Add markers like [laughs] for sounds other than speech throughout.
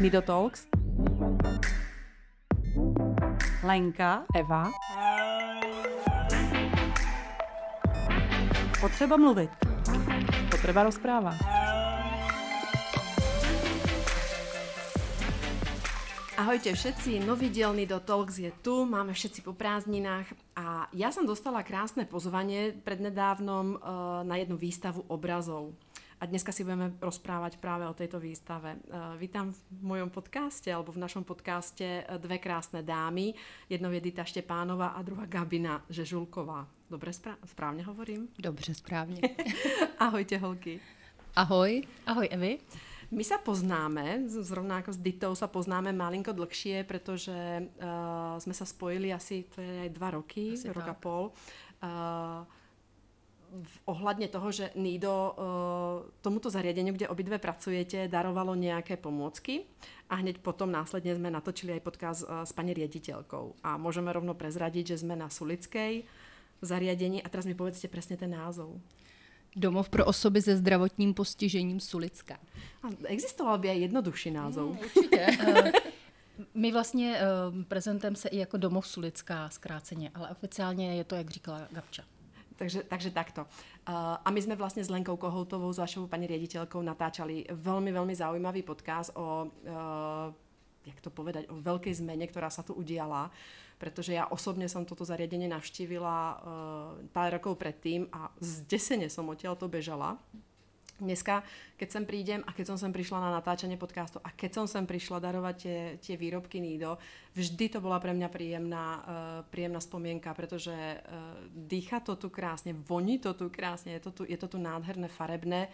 Nido Talks. Lenka. Eva. Potřeba mluvit. Potřeba rozprávat. Ahojte všetci, nový diel do Talks je tu, máme všetci po prázdninách a ja som dostala krásne pozvanie prednedávnom uh, na jednu výstavu obrazov. A dneska si budeme rozprávať práve o tejto výstave. Uh, vítam v mojom podcaste, alebo v našom podcaste uh, dve krásne dámy. Jednou je Dita Štepánova a druhá Gabina Žežulková. Dobre správne hovorím? Dobře, správně. [laughs] Ahojte, holky. Ahoj. Ahoj, Evi. My sa poznáme, zrovna ako s Ditou sa poznáme malinko dlhšie, pretože uh, sme sa spojili asi, to je aj dva roky, asi rok tak. a pol. Uh, v ohľadne toho, že Nido uh, tomuto zariadeniu, kde obidve pracujete, darovalo nejaké pomôcky a hneď potom následne sme natočili aj podcast uh, s pani riaditeľkou. A môžeme rovno prezradiť, že sme na Sulickej zariadení a teraz mi povedzte presne ten názov. Domov pro osoby se zdravotním postižením Sulická. existoval by aj jednodušší názov. Hmm, určitě. [laughs] My vlastně uh, prezentujeme se i jako Domov Sulická zkráceně, ale oficiálně je to, jak říkala Gabča. Takže, takže takto. Uh, a my jsme vlastně s Lenkou Kohoutovou, s vašou paní riaditeľkou, natáčali velmi, velmi zaujímavý podcast o, uh, jak to povedať, o veľkej zmene, ktorá sa tu udiala. Pretože ja osobne som toto zariadenie navštívila uh, pár rokov predtým a zdesene som odtiaľ to bežala. Dneska, keď sem prídem a keď som sem prišla na natáčanie podcastu a keď som sem prišla darovať tie, tie výrobky Nido, vždy to bola pre mňa príjemná, uh, príjemná spomienka, pretože uh, dýcha to tu krásne, voní to tu krásne, je to tu, je to tu nádherné, farebné.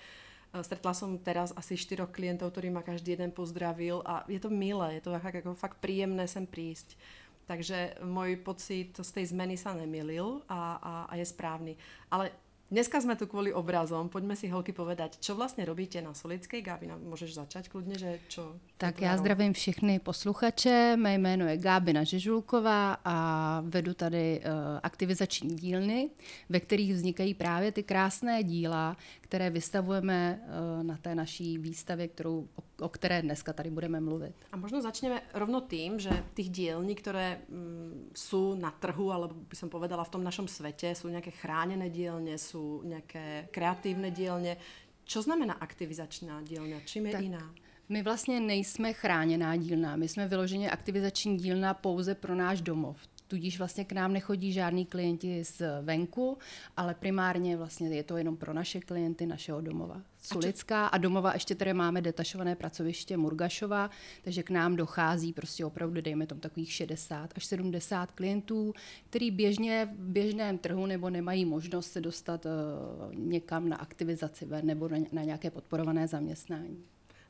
Uh, stretla som teraz asi štyroch klientov, ktorí ma každý jeden pozdravil a je to milé, je to ako, ako fakt príjemné sem prísť. Takže môj pocit z tej zmeny sa nemilil a, a, a je správny. Ale Dneska jsme tu kvůli obrazom. Pojďme si holky povedať, čo vlastně robíte na Solidské. Gábina, můžeš začať kludně, že čo? Tak já zdravím všechny posluchače. Mé jméno je Gábina Žežulková a vedu tady uh, aktivizační dílny, ve kterých vznikají právě ty krásné díla, které vystavujeme uh, na té naší výstavě, kterou, o, které dneska tady budeme mluvit. A možno začneme rovno tým, že těch dílní, které mm, jsou na trhu, alebo by som povedala v tom našom svete, jsou nějaké chráněné dílně, jsou jsou nějaké kreativní dílně. Co znamená aktivizačná dílna? Čím je tak. jiná? My vlastně nejsme chráněná dílna, my jsme vyloženě aktivizační dílna pouze pro náš domov tudíž vlastně k nám nechodí žádní klienti z venku, ale primárně vlastně je to jenom pro naše klienty našeho domova. Sulická a domova ještě tady máme detašované pracoviště Murgašova, takže k nám dochází prostě opravdu, dejme tomu takových 60 až 70 klientů, který běžně v běžném trhu nebo nemají možnost se dostat uh, někam na aktivizaci nebo na, na nějaké podporované zaměstnání.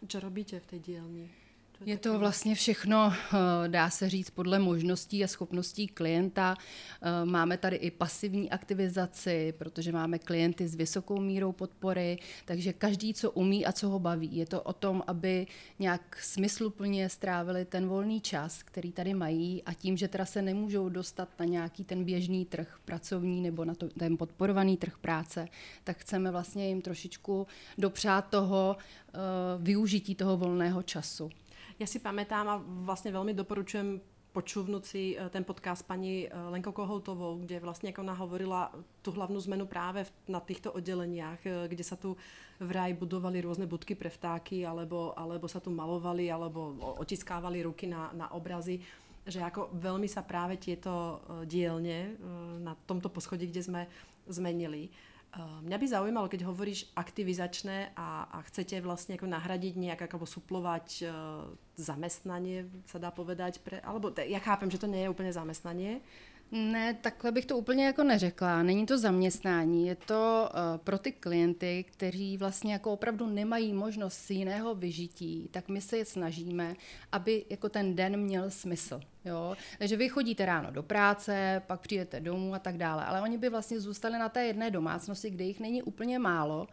Co robíte v té dílně? Je to vlastně všechno, eh, dá se říct, podle možností a schopností klienta. Eh, máme tady i pasivní aktivizaci, protože máme klienty s vysokou mírou podpory, takže každý, co umí a co ho baví. Je to o tom, aby nějak smysluplně strávili ten volný čas, který tady mají a tím, že teda se nemůžou dostat na nějaký ten běžný trh pracovní nebo na to, ten podporovaný trh práce, tak chceme vlastně jim trošičku dopřát toho uh, využití toho volného času. Já si pamätám a vlastně velmi doporučujem počúvnuť si eh, ten podcast paní eh, Lenko Kohoutovou, kde vlastně jako ona hovorila tu hlavnou zmenu právě na týchto oddeleniach, eh, kde sa tu vraj budovali různé budky pre vtáky, alebo, alebo sa tu malovali, alebo otiskávali ruky na, na obrazy že jako velmi sa práve tieto dielne na tomto poschodí, kde sme zmenili, mňa by zaujímalo, keď hovoríš aktivizačné a, a chcete vlastne ako nahradiť nejak alebo suplovať uh, zamestnanie, sa dá povedať, pre, alebo ja chápem, že to nie je úplně zamestnanie. Ne, takhle bych to úplně jako neřekla. Není to zaměstnání, je to uh, pro ty klienty, kteří vlastně jako opravdu nemají možnost jiného vyžití, tak my se je snažíme, aby jako ten den měl smysl Jo? Takže vy chodíte ráno do práce, pak přijdete domů a tak dále, ale oni by vlastně zůstali na té jedné domácnosti, kde jich není úplně málo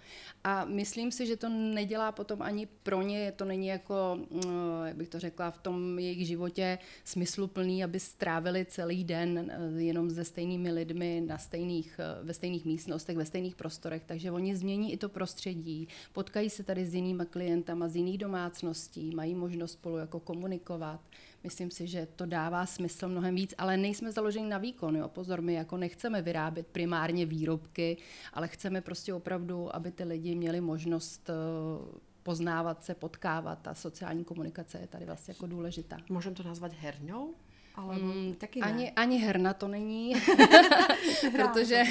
a myslím si, že to nedělá potom ani pro ně, to není jako, mm, jak bych to řekla, v tom jejich životě smysluplný, aby strávili celý den eh, jenom se stejnými lidmi na stejných, eh, ve stejných místnostech, ve stejných prostorech, takže oni změní i to prostředí, potkají se tady s jinými klientama z jiných domácností, mají možnost spolu jako komunikovat. Myslím si, že to dává smysl mnohem víc, ale nejsme založeni na výkon. Jo. Pozor, my jako nechceme vyrábět primárně výrobky, ale chceme prostě opravdu, aby ty lidi měli možnost eh, poznávat se, potkávat a sociální komunikace je tady vlastně jako důležitá. Můžeme to nazvat herňou? Ale mm, taky ne. Ani, ani herna to není, [laughs] [laughs] protože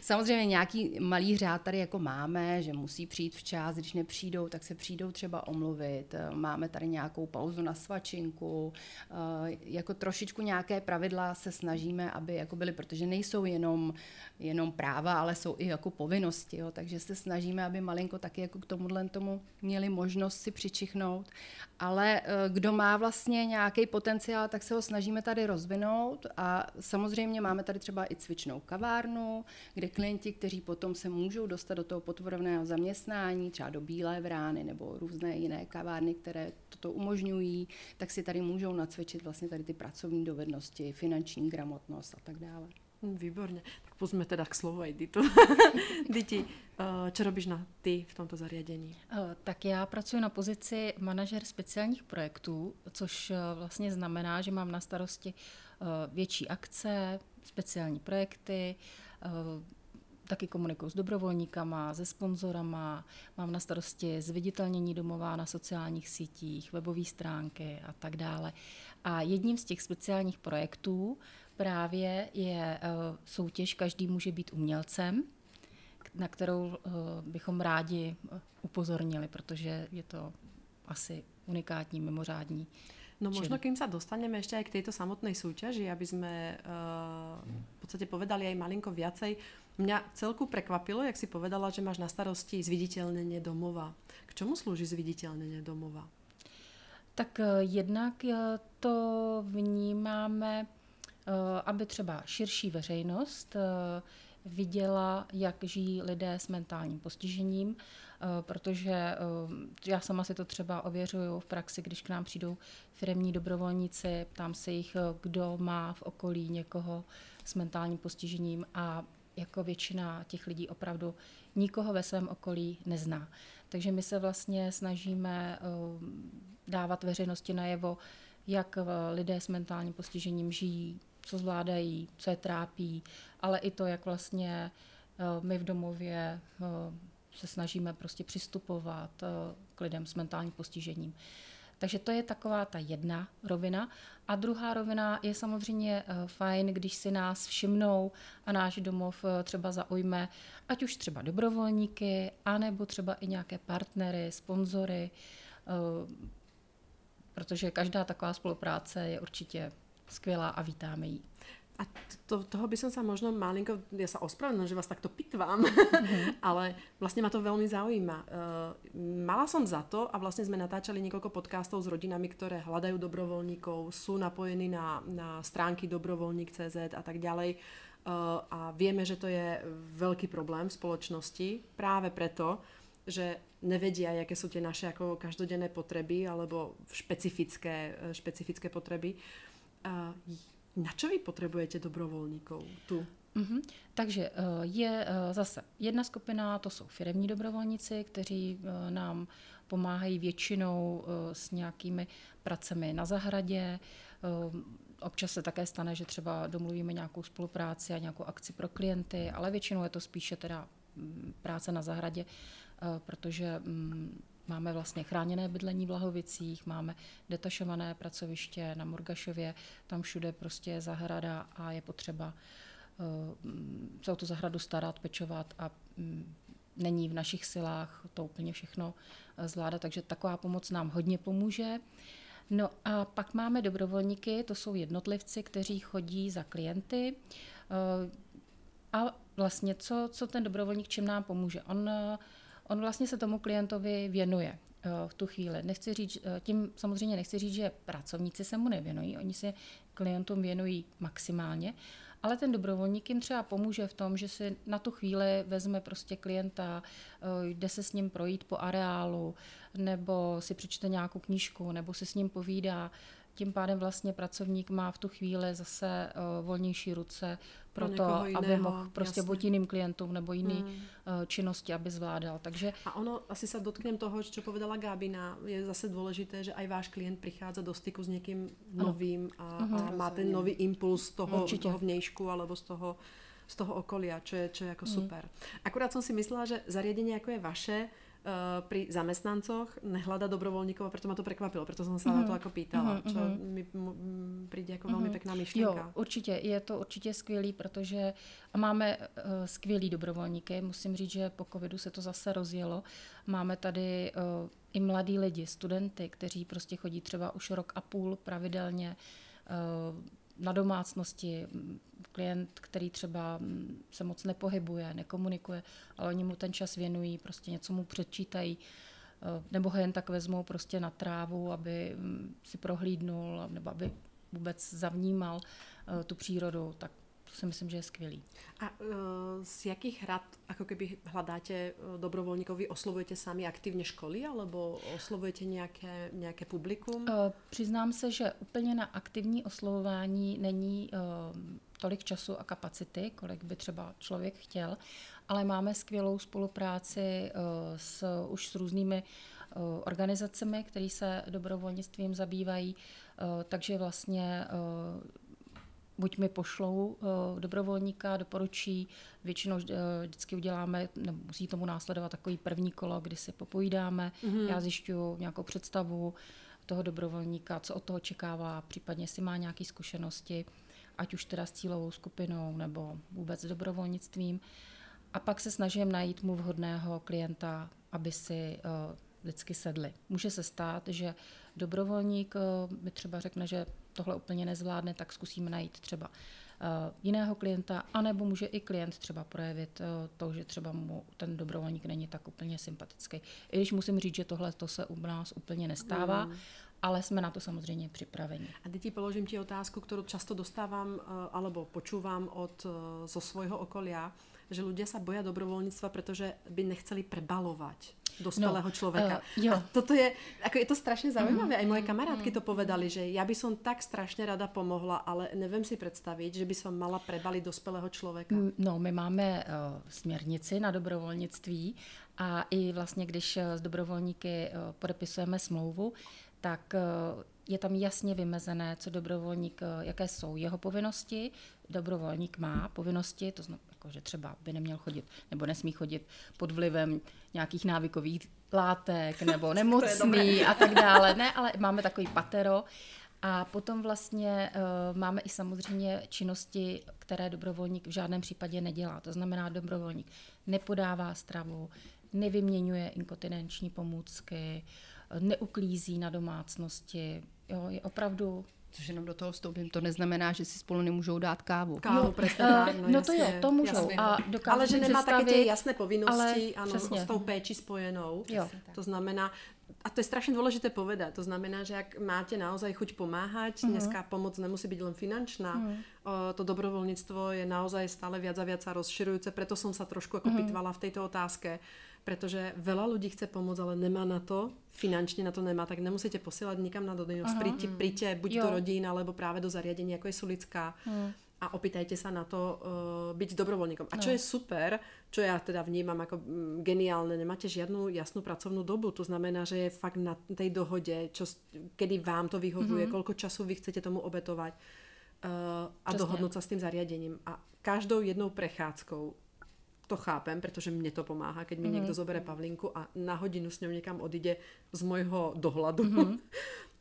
samozřejmě nějaký malý řád tady jako máme, že musí přijít včas, když nepřijdou, tak se přijdou třeba omluvit. Máme tady nějakou pauzu na svačinku, eh, jako trošičku nějaké pravidla se snažíme, aby jako byly, protože nejsou jenom, jenom práva, ale jsou i jako povinnosti, jo, takže se snažíme, aby malinko taky jako k tomuhle tomu měli možnost si přičichnout, ale eh, kdo má vlastně nějaký potenciál, tak se ho snažíme tady tady rozvinout a samozřejmě máme tady třeba i cvičnou kavárnu, kde klienti, kteří potom se můžou dostat do toho potvorovného zaměstnání, třeba do Bílé vrány nebo různé jiné kavárny, které toto umožňují, tak si tady můžou nacvičit vlastně tady ty pracovní dovednosti, finanční gramotnost a tak dále. Výborně. Tak pozme teda k slovu Editu. [laughs] Diti, eh, co robíš na ty v tomto zariadení? Eh, tak já pracuji na pozici manažer speciálních projektů, což eh, vlastně znamená, že mám na starosti větší akce, speciální projekty, taky komunikuju s dobrovolníkama, se sponzorama, mám na starosti zviditelnění domova na sociálních sítích, webové stránky a tak dále. A jedním z těch speciálních projektů právě je uh, soutěž Každý může být umělcem, na kterou uh, bychom rádi uh, upozornili, protože je to asi unikátní, mimořádní. No možno, kým sa dostaneme ešte aj k tejto samotnej súťaži, aby sme uh, v podstate povedali aj malinko viacej. Mňa celku prekvapilo, jak si povedala, že máš na starosti zviditeľnenie domova. K čomu slúži zviditeľnenie domova? Tak jednak to vnímáme Eh, aby třeba širší veřejnost eh, viděla, jak žijí lidé s mentálním postižením, eh, protože já sama si to třeba ověřuju v praxi, když k nám přijdou firemní dobrovolníci, ptám se jich, kdo má v okolí někoho s mentálním postižením a jako většina těch lidí opravdu nikoho ve svém okolí nezná. Takže my se vlastně snažíme dávat veřejnosti najevo, jak lidé s mentálním postižením žijí, co zvládají, co je trápí, ale i to, jak vlastně eh, my v domově eh, se snažíme prostě přistupovat eh, k lidem s mentálním postižením. Takže to je taková ta jedna rovina. A druhá rovina je samozřejmě fajn, když si nás všimnou a náš domov třeba zaujme, ať už třeba dobrovolníky, anebo třeba i nějaké partnery, sponzory, protože každá taková spolupráce je určitě skvělá a vítáme ji. A to, toho by som sa možno malinko, ja sa ospravedlňujem, že vás takto pitvám, mm-hmm. [laughs] ale vlastne ma to veľmi zaujíma. Uh, mala som za to a vlastne sme natáčali niekoľko podcastov s rodinami, ktoré hľadajú dobrovoľníkov, sú napojení na, na stránky dobrovoľník.cz a tak ďalej. Uh, a vieme, že to je veľký problém v spoločnosti práve preto, že nevedia, aké sú tie naše ako každodenné potreby alebo špecifické, špecifické potreby. Uh, na čo vy potřebujete dobrovolníků tu? Mm-hmm. Takže eh, je eh, zase jedna skupina, to jsou firemní dobrovolníci, kteří eh, nám pomáhají většinou s nějakými pracemi na zahradě. Občas se také stane, že třeba domluvíme nějakou spolupráci a nějakou akci pro klienty, ale většinou je to spíše teda mm, práce na zahradě, protože mm, Máme vlastně chráněné bydlení v Lahovicích, máme detašované pracoviště na Murgašově, tam všude prostě je zahrada a je potřeba se o tu zahradu starat, pečovat a um, není v našich silách to úplně všechno uh, zvládat, takže taková pomoc nám hodně pomůže. No a pak máme dobrovolníky, to jsou jednotlivci, kteří chodí za klienty. Uh, a vlastně co, co ten dobrovolník čím nám pomůže? On on vlastně se tomu klientovi věnuje. v tu chvíli. Nechci říct, tím samozřejmě nechci říct, že pracovníci se mu nevěnují, oni se klientům věnují maximálně, ale ten dobrovolník jim třeba pomůže v tom, že si na tu chvíli vezme prostě klienta, jde se s ním projít po areálu, nebo si přečte nějakou knížku, nebo si s ním povídá, tím pádem vlastně pracovník má v tu chvíli zase uh, volnější ruce pro to, aby mohl prostě jasne. buď jiným klientům nebo jiný hmm. uh, činnosti, aby zvládal. Takže... A ono, asi se dotknem toho, co povedala Gábina, je zase důležité, že i váš klient přichází do styku s někým novým a, uh-huh. a má ten nový impuls toho, toho vnějšku alebo z toho, z toho okolia, čo je, čo je jako hmm. super. Akurát som si myslela, že zariadenie jako je vaše, pri zamestnancoch nehľada dobrovoľníkov a preto ma to prekvapilo, preto som sa mm-hmm. na to mhm. ako pýtala, čo mhm. mi přijde jako mm-hmm. velmi pekná myšlenka. Jo, určitě, je to určitě skvělý, protože máme uh, skvělý dobrovolníky, musím říct, že po covidu se to zase rozjelo. Máme tady uh, i mladí lidi, studenty, kteří prostě chodí třeba už rok a půl pravidelně uh, na domácnosti, klient, který třeba se moc nepohybuje, nekomunikuje, ale oni mu ten čas věnují, prostě něco mu předčítají, eh, nebo ho jen tak vezmou prostě na trávu, aby si prohlídnul, nebo aby vůbec zavnímal eh, tu přírodu, tak to si myslím, že je skvělý. A uh, z jakých rad, ako keby hledáte dobrovolníkov, vy oslovujete sami aktivně školy, alebo oslovujete nějaké, nějaké publikum? Uh, přiznám se, že úplně na aktivní oslovování není uh, tolik času a kapacity, kolik by třeba člověk chtěl, ale máme skvělou spolupráci uh, s, už s různými uh, organizacemi, které se dobrovolnictvím zabývají, uh, takže vlastně buď mi pošlou uh, dobrovolníka, doporučí, většinou uh, vždycky uděláme, nebo musí tomu následovat takový první kolo, kdy si popojídáme, mm-hmm. já zjišťuju nějakou představu toho dobrovolníka, co od toho čekává, případně si má nějaké zkušenosti, ať už teda s cílovou skupinou nebo vůbec dobrovolnictvím. A pak se snažím najít mu vhodného klienta, aby si uh, vždycky sedli. Může se stát, že dobrovolník uh, mi třeba řekne, že tohle úplně nezvládne, tak zkusíme najít třeba uh, jiného klienta, anebo může i klient třeba projevit uh, to, že třeba mu ten dobrovolník není tak úplně sympatický. I když musím říct, že tohle to se u nás úplně nestává, mm. ale jsme na to samozřejmě připraveni. A teď položím ti otázku, kterou často dostávám uh, alebo počúvam od, zo svojho okolia, že ľudia sa boja dobrovoľníctva, pretože by nechceli prebalovať dospelého no, človeka. Uh, jo. A toto je, ako je to strašne zaujímavé. Mm, Aj moje mm, kamarátky mm, to povedali, že ja by som tak strašne rada pomohla, ale nevím si představit, že by som mala prebaliť dospelého člověka. No, my máme uh, směrnici na dobrovolnictví a i vlastně, když s dobrovolníky uh, podepisujeme smlouvu, tak uh, je tam jasně vymezené, co dobrovolník, jaké jsou jeho povinnosti. Dobrovolník má povinnosti, to znamená, jako, že třeba by neměl chodit nebo nesmí chodit pod vlivem nějakých návykových látek [laughs] nebo nemocný a tak dále. Ne, ale máme takový patero. A potom vlastně uh, máme i samozřejmě činnosti, které dobrovolník v žádném případě nedělá. To znamená, dobrovolník nepodává stravu, nevyměňuje inkontinenční pomůcky, neuklízí na domácnosti. Jo, je opravdu Což jenom do toho vstoupím, to neznamená, že si spolu nemůžou dát kávu. Kávu, přesně tak. No, no jasně, to jo, to můžou. Jasně. A ale že nemá taky ty jasné povinnosti, ano, přesně. s tou péči spojenou. Jo. To znamená, a to je strašně důležité povedat, to znamená, že jak máte naozaj chuť pomáhat, uh-huh. dneska pomoc nemusí být len finančná, uh-huh. o, to dobrovolnictvo je naozaj stále viac a viac sa rozširujúce, preto som sa trošku ako uh-huh. pitvala v tejto otázke, pretože veľa ľudí chce pomôcť, ale nemá na to, finančne na to nemá, tak nemusíte posílat nikam na dodejnosť. Príďte, príďte buď jo. do rodín, alebo práve do zariadení, ako je Sulická. Hmm a opýtajte sa na to uh, byť dobrovoľníkom. A čo no. je super, čo ja teda vnímam ako mm, geniálne, nemáte žiadnu jasnú pracovnú dobu, to znamená, že je fakt na tej dohode, čo, kedy vám to vyhovuje, mm-hmm. koľko času vy chcete tomu obetovať uh, a Přesně. dohodnúť sa s tým zariadením. A každou jednou prechádzkou to chápem, protože mě to pomáhá, keď mi mm-hmm. někdo zobere Pavlinku a na hodinu s ňou někam odjde z mojho dohľadu, mm-hmm. [laughs]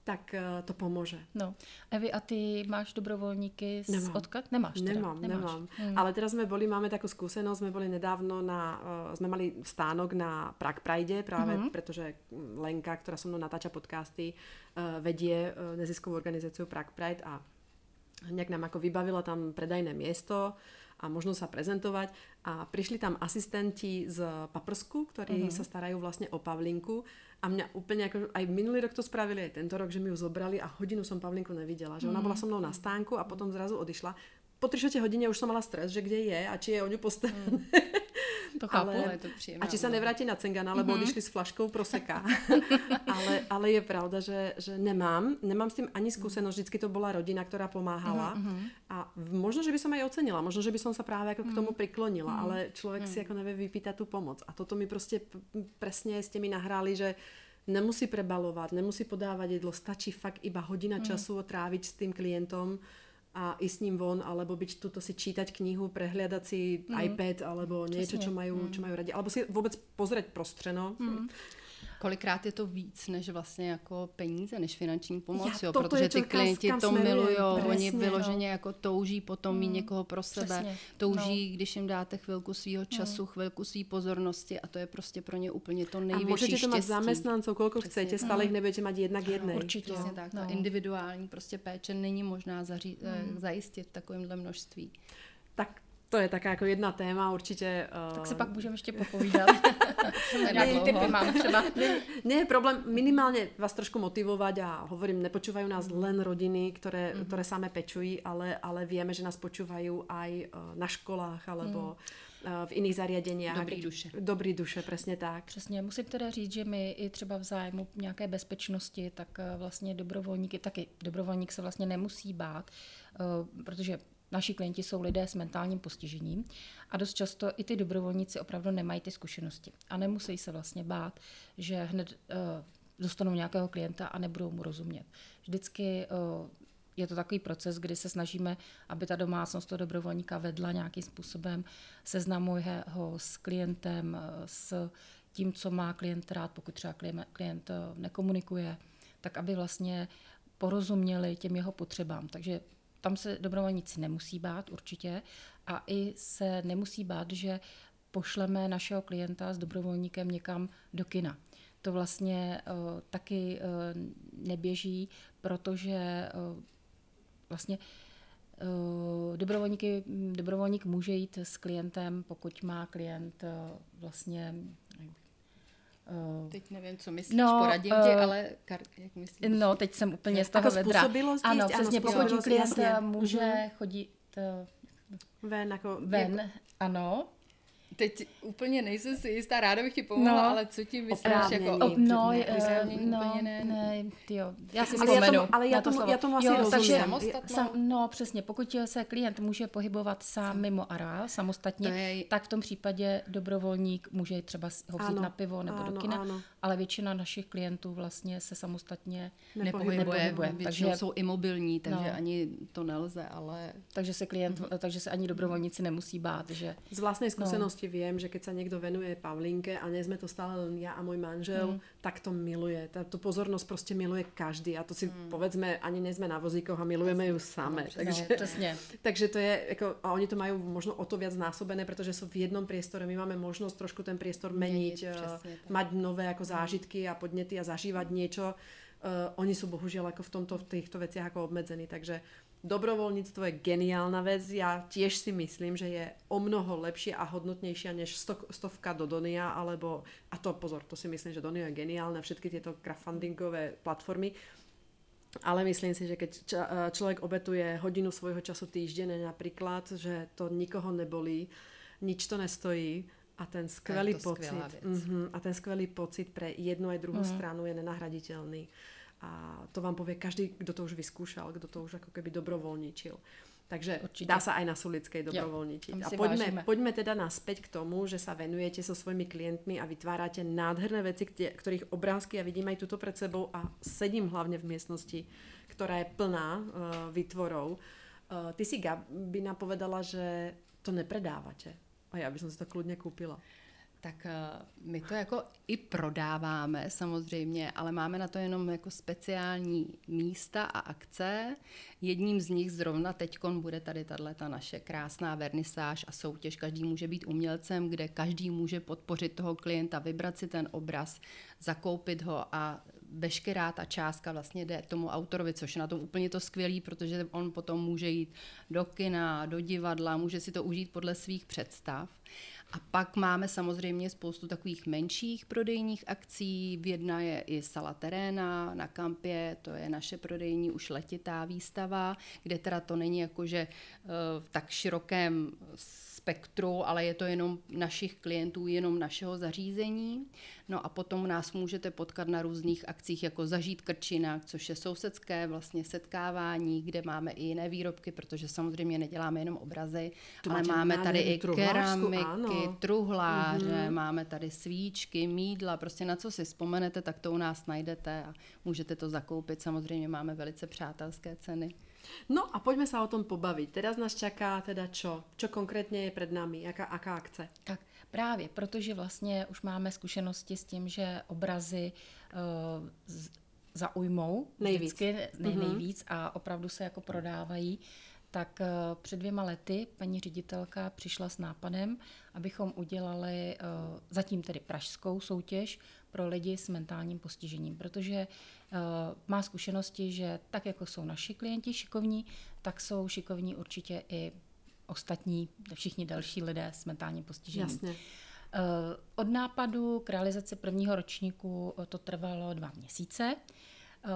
tak uh, to pomůže. No. Evi, a ty máš dobrovolníky z nemám. odkaz? Nemáš teda? Nemám, Nemáš. nemám. Hmm. Ale teraz jsme boli, máme takovou zkušenost, jsme boli nedávno na, uh, jsme mali stánok na Prague Pride, právě hmm. protože Lenka, která se mnou natáča podcasty, uh, vedie uh, neziskovou organizaci Prague Pride a nějak nám jako vybavila tam predajné město a možno sa prezentovať. A prišli tam asistenti z Paprsku, ktorí uh-huh. sa starajú vlastne o Pavlinku A mňa úplne ako, aj minulý rok to spravili, aj tento rok, že mi ju zobrali a hodinu som Pavlinku nevidela. Že ona bola so mnou na stánku a potom zrazu odišla. Po 3 hodine už som mala stres, že kde je a či je o ňu postavené. [laughs] To chápu, ale, ale je to příjemné. A či sa nevrátí na Cengana, lebo mm-hmm. odišli s flaškou proseka. [laughs] ale, ale je pravda, že, že nemám. Nemám s tým ani skúsenosť. Vždycky to bola rodina, ktorá pomáhala. Mm-hmm. A možno, že by som aj ocenila. Možno, že by som sa práve ako k tomu priklonila. Mm-hmm. Ale človek mm-hmm. si ako nevie vypýtať tú pomoc. A toto mi proste presne ste mi nahrali, že nemusí prebalovať, nemusí podávať jedlo, stačí fakt iba hodina mm. času tráviť s tým klientom a ísť s ním von, alebo byť tuto si čítať knihu, prehliadať si mm. iPad, alebo niečo, čo majú, čo majú radi. Alebo si vôbec pozrieť prostřeno. Mm. Kolikrát je to víc než vlastně jako peníze, než finanční pomoc, jo, protože ty klienti to milují, oni vyloženě no. jako touží potom mít mm, někoho pro sebe, přesně, touží, no. když jim dáte chvilku svého času, no. chvilku své pozornosti a to je prostě pro ně úplně to největší A můžete to mít zaměstnanců, kolik chcete, stále jich nebudete mít jednak jednej. Určitě. Přesně tak, no. ta individuální prostě péče není možná zaří, mm. zajistit v takovémhle množství. Tak to je taká jako jedna téma určitě. Uh... Tak si pak můžeme ještě [laughs] popovídat. Nějaký typy mám třeba. [laughs] Nie je problém minimálně vás trošku motivovat a hovorím, nepočúvajú nás len rodiny, které, mm-hmm. které samé pečují, ale, ale vieme, že nás počúvají aj uh, na školách alebo mm. v iných zariadeniach. Dobrý duše. Dobrý duše, přesně tak. Přesně, musím teda říct, že my i třeba v zájmu nějaké bezpečnosti, tak vlastně dobrovolníky, taky dobrovolník se vlastně nemusí bát, protože Naši klienti jsou lidé s mentálním postižením a dost často i ty dobrovolníci opravdu nemají ty zkušenosti a nemusí se vlastně bát, že hned uh, dostanou nějakého klienta a nebudou mu rozumět. Vždycky uh, je to takový proces, kdy se snažíme, aby ta domácnost toho dobrovolníka vedla nějakým způsobem, seznamuje ho s klientem, eh, s tím, co má klient rád, pokud třeba klient nekomunikuje, tak aby vlastně porozuměli těm jeho potřebám. Takže tam se dobrovolníci nemusí bát určitě a i se nemusí bát, že pošleme našeho klienta s dobrovolníkem někam do kina. To vlastně uh, taky uh, neběží, protože uh, vlastně dobrovolníky, dobrovolník může jít s klientem, pokud má klient vlastně Uh, teď nevím, co myslíš, no, poradím uh, tě, ale kar, jak myslíš? No, teď jsem úplně z toho jako vedra. Ano, přesně, pokud klient může mm-hmm. chodit uh, ven, jako, ven, jako... ano, Teď úplně nejsem si jistá, ráda bych ti pomohla, no, ale co ti myslíš jako o, no, ne, uh, no, úplně ne, ne, tyjo, já si ale já tomu, ale já tomu, já tomu asi jo, rozumím. Takže, sam, no přesně, pokud se klient může pohybovat sám mimo areál, samostatně, je... tak v tom případě dobrovolník může třeba ho vzít ano, na pivo nebo ano, do kina, ano. ale většina našich klientů vlastně se samostatně nepohybuje, nepohybuje takže jsou imobilní, takže no. ani to nelze, ale... Takže se klient, mm-hmm. takže se ani dobrovolníci nemusí bát, že... Z vlastnej no. Skúsenosti viem, že keď sa niekto venuje Pavlinke a nie sme to stále len ja a môj manžel, mm. tak to miluje. Tú pozornosť proste miluje každý. A to si mm. povedzme, ani nie sme na vozíkoch a milujeme ju same. No, takže, no, [laughs] takže to je, ako, a oni to majú možno o to viac násobené, pretože sú v jednom priestore. My máme možnosť trošku ten priestor meniť, meniť mať nové ako zážitky a podnety a zažívať niečo. Uh, oni sú bohužiaľ ako v tomto, v týchto veciach ako obmedzení, takže dobrovoľníctvo je geniálna vec. Ja tiež si myslím, že je o mnoho lepšie a hodnotnejšia než sto, stovka do Donia, alebo, a to pozor, to si myslím, že Donio je geniálne, všetky tieto crowdfundingové platformy, ale myslím si, že keď človek obetuje hodinu svojho času týždenne napríklad, že to nikoho nebolí, nič to nestojí a ten skvelý pocit, uh-huh, a ten skvelý pocit pre jednu aj druhú uh-huh. stranu je nenahraditeľný. A to vám povie každý, kdo to už vyskúšal, kdo to už ako keby dobrovoľničil. Takže Určite. dá sa aj na Sulickej dobrovoľničiť. A poďme, poďme teda naspäť k tomu, že sa venujete so svojimi klientmi a vytvárate nádherné veci, ktorých obrázky ja vidím aj tuto pred sebou a sedím hlavne v miestnosti, ktorá je plná uh, vytvorov. Uh, ty si Gabi napovedala, že to nepredávate. A já bych si to kludně koupila. Tak eh, my to jako i prodáváme samozřejmě, ale máme na to jenom jako speciální místa a akce. Jedním z nich zrovna teďkon bude tady ta naše krásná vernisáž a soutěž. Každý může být umělcem, kde každý může podpořit toho klienta, vybrat si ten obraz, zakoupit ho a veškerá ta částka vlastně jde tomu autorovi, což je na tom úplně to skvělý, protože on potom může jít do kina, do divadla, může si to užít podle svých představ. A pak máme samozřejmě spoustu takových menších prodejních akcí. V jedna je i Sala Teréna na kampě, to je naše prodejní už letitá výstava, kde teda to není jakože v tak širokém spektru, ale je to jenom našich klientů, jenom našeho zařízení. No a potom nás můžete potkat na různých akcích, jako Zažít Krčinak, což je sousedské vlastně setkávání, kde máme i jiné výrobky, protože samozřejmě neděláme jenom obrazy, to ale máme tady i keramiky, ano. truhláře, mm-hmm. máme tady svíčky, mídla, prostě na co si vzpomenete, tak to u nás najdete a můžete to zakoupit. Samozřejmě máme velice přátelské ceny. No a pojďme se o tom pobavit. Teraz nás čaká teda čo? Čo konkrétně je před námi? Jaká, jaká akce? Tak právě, protože vlastně už máme zkušenosti s tím, že obrazy uh, z, zaujmou nejvíc. vždycky nej, mm-hmm. nejvíc a opravdu se jako prodávají, tak uh, před dvěma lety paní ředitelka přišla s nápadem, abychom udělali uh, zatím tedy pražskou soutěž pro lidi s mentálním postižením, protože uh, má zkušenosti, že tak jako jsou naši klienti šikovní, tak jsou šikovní určitě i ostatní, všichni další lidé s mentálním postižením. Jasně. Uh, od nápadu k realizaci prvního ročníku to trvalo dva měsíce.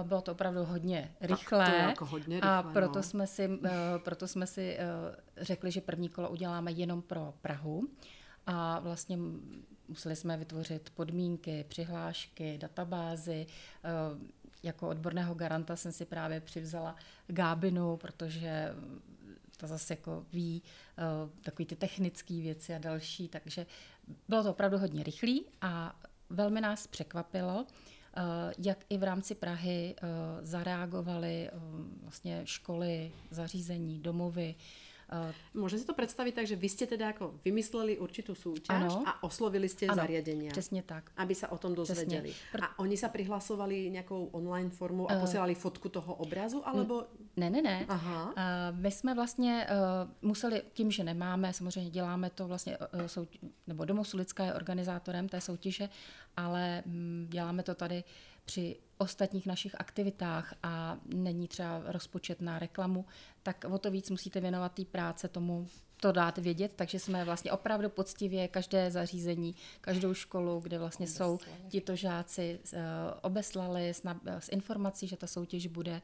Bylo to opravdu hodně rychlé. Tak to jako hodně rychlé a proto no. jsme si, proto jsme si řekli, že první kolo uděláme jenom pro Prahu. A vlastně museli jsme vytvořit podmínky, přihlášky, databázy. Eh, jako odborného garanta jsem si právě přivzala Gábinu, protože ta zase jako ví uh, takový ty technické věci a další, takže bylo to opravdu hodně rychlý a velmi nás překvapilo, jak i v rámci Prahy zareagovaly vlastně školy, zařízení, domovy, Uh, Môžem si to představit tak, že vy jste teda jako vymysleli určitou soutěž ano. a oslovili jste zariadenia. Přesně tak. Aby se o tom dozvěděli. Pr- a oni se přihlasovali nějakou online formu a uh, posílali fotku toho obrazu, alebo... Ne, ne, ne. Aha. Uh, my jsme vlastně uh, museli, tím, že nemáme, samozřejmě děláme to vlastně, uh, sou, nebo Domov Sulická je organizátorem té soutěže, ale um, děláme to tady při ostatních našich aktivitách a není třeba rozpočet na reklamu, tak o to víc musíte věnovat té práce tomu to dát vědět, takže jsme vlastně opravdu poctivě každé zařízení, každou školu, kde vlastně obeslali. jsou tito žáci, uh, obeslali s, na, s informací, že ta soutěž bude uh,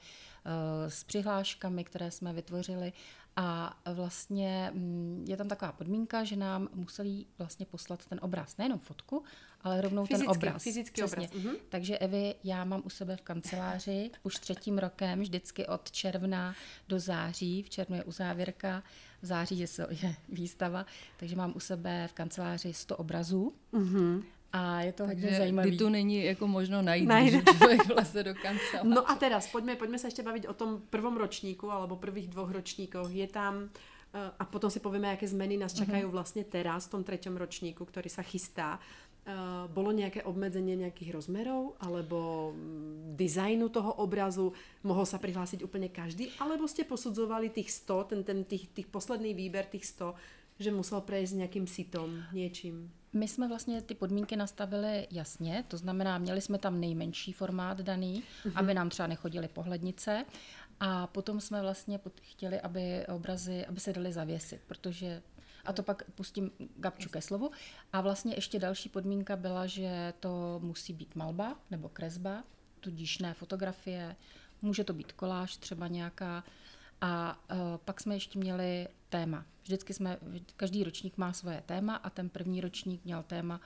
s přihláškami, které jsme vytvořili a vlastně mm, je tam taková podmínka, že nám museli vlastně poslat ten obraz, nejenom fotku, ale rovnou fyzicky, ten obraz. Fyzický Přesně. obraz. Mhm. Takže Evi, já mám u sebe v kanceláři už třetím rokem, vždycky od června do září. V červnu je uzávěrka, v září je, je výstava, takže mám u sebe v kanceláři 100 obrazů. Mhm. A je to hodně zajímavé. To není jako možno najít, Najde. když člověk vlastně do kanceláře. No a teraz, pojďme, pojďme se ještě bavit o tom prvom ročníku, alebo prvých dvoch ročníkoch. Je tam eh, a potom si povíme, jaké zmeny nás čakají uh-huh. vlastně teraz v tom třetím ročníku, který se chystá. Uh, bolo nějaké obmedzenie nějakých rozmerov alebo mm, designu toho obrazu? Mohl se přihlásit úplně každý? Alebo jste posudzovali těch 100, ten, ten, těch, těch posledný výber těch 100, že musel prejsť nějakým sitom, něčím? My jsme vlastně ty podmínky nastavili jasně, to znamená, měli jsme tam nejmenší formát daný, uh-huh. aby nám třeba nechodily pohlednice a potom jsme vlastně chtěli, aby obrazy, aby se daly zavěsit, protože a to pak pustím Gabču ke slovu. A vlastně ještě další podmínka byla, že to musí být malba nebo kresba, tudíž ne fotografie, může to být koláž třeba nějaká. A uh, pak jsme ještě měli téma. Vždycky jsme, každý ročník má svoje téma a ten první ročník měl téma,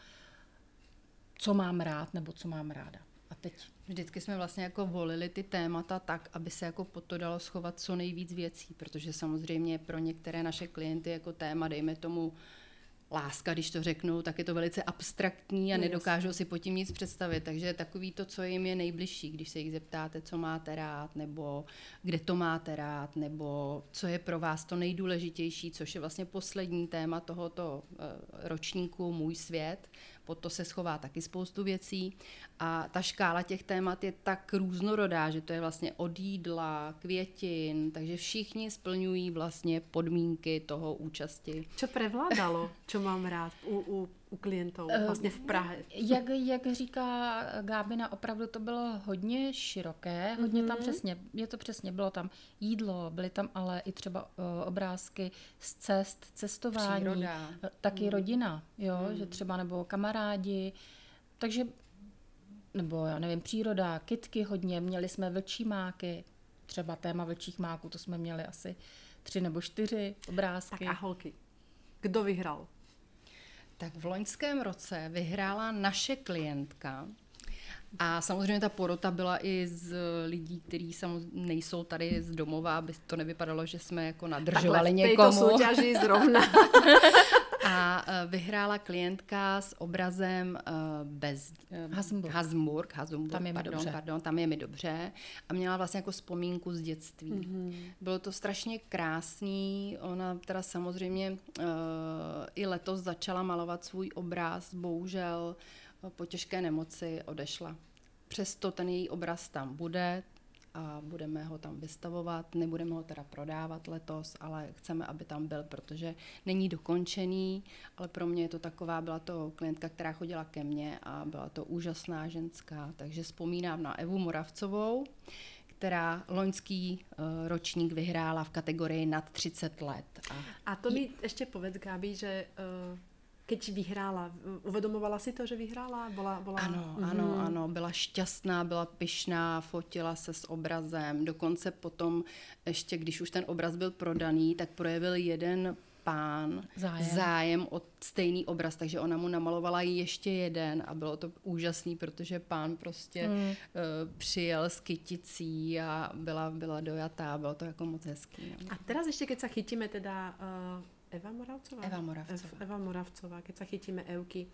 co mám rád nebo co mám ráda. A teď Vždycky jsme vlastně jako volili ty témata tak, aby se jako pod to dalo schovat co nejvíc věcí, protože samozřejmě pro některé naše klienty jako téma, dejme tomu láska, když to řeknu, tak je to velice abstraktní a no, nedokážou si pod tím nic představit. Takže takový to, co jim je nejbližší, když se jich zeptáte, co máte rád, nebo kde to máte rád, nebo co je pro vás to nejdůležitější, což je vlastně poslední téma tohoto eh, ročníku Můj svět, pod to se schová taky spoustu věcí a ta škála těch témat je tak různorodá, že to je vlastně od jídla, květin, takže všichni splňují vlastně podmínky toho účasti. Co prevládalo, co mám rád u, u u klientů vlastně v Prahe? [laughs] Jak, jak říká Gábina, opravdu to bylo hodně široké, hodně mm-hmm. tam přesně, je to přesně, bylo tam jídlo, byly tam ale i třeba uh, obrázky z cest, cestování, Příroda. taky mm. rodina, jo, mm. že třeba nebo kamarádi, takže nebo já nevím, příroda, kitky hodně, měli jsme vlčí máky, třeba téma vlčích máků, to jsme měli asi tři nebo čtyři obrázky. Tak a holky, kdo vyhrál? Tak v loňském roce vyhrála naše klientka, a samozřejmě ta porota byla i z lidí, kteří nejsou tady z domova, aby to nevypadalo, že jsme jako nadržovali Takhle někomu. Takhle soutěži zrovna. [laughs] A e, vyhrála klientka s obrazem e, bez... E, Hasmburg. Hasmburg, Hasmburg tam je pardon, mi dobře. Pardon, tam je mi dobře. A měla vlastně jako vzpomínku z dětství. Mm-hmm. Bylo to strašně krásný. Ona teda samozřejmě uh, i letos začala malovat svůj obraz. Bohužel po těžké nemoci odešla. Přesto ten její obraz tam bude, a budeme ho tam vystavovat. Nebudeme ho teda prodávat letos, ale chceme, aby tam byl, protože není dokončený, ale pro mě je to taková, byla to klientka, která chodila ke mně a byla to úžasná ženská, takže vzpomínám na Evu Moravcovou, která loňský uh, ročník vyhrála v kategorii nad 30 let. A, a to mi ještě povedz, Gábi, že uh keď vyhrála, uvedomovala si to, že vyhrála? Bola, bola... Ano, mm-hmm. ano, ano, byla šťastná, byla pyšná, fotila se s obrazem, dokonce potom ještě, když už ten obraz byl prodaný, tak projevil jeden pán zájem, zájem o stejný obraz, takže ona mu namalovala ještě jeden a bylo to úžasný, protože pán prostě mm. uh, přijel s kyticí a byla, byla dojatá, bylo to jako moc hezký. No. A teraz ještě, keď se chytíme teda uh Eva Moravcová? Eva Moravcová. Eva Moravcová, keď sa chytíme Evky,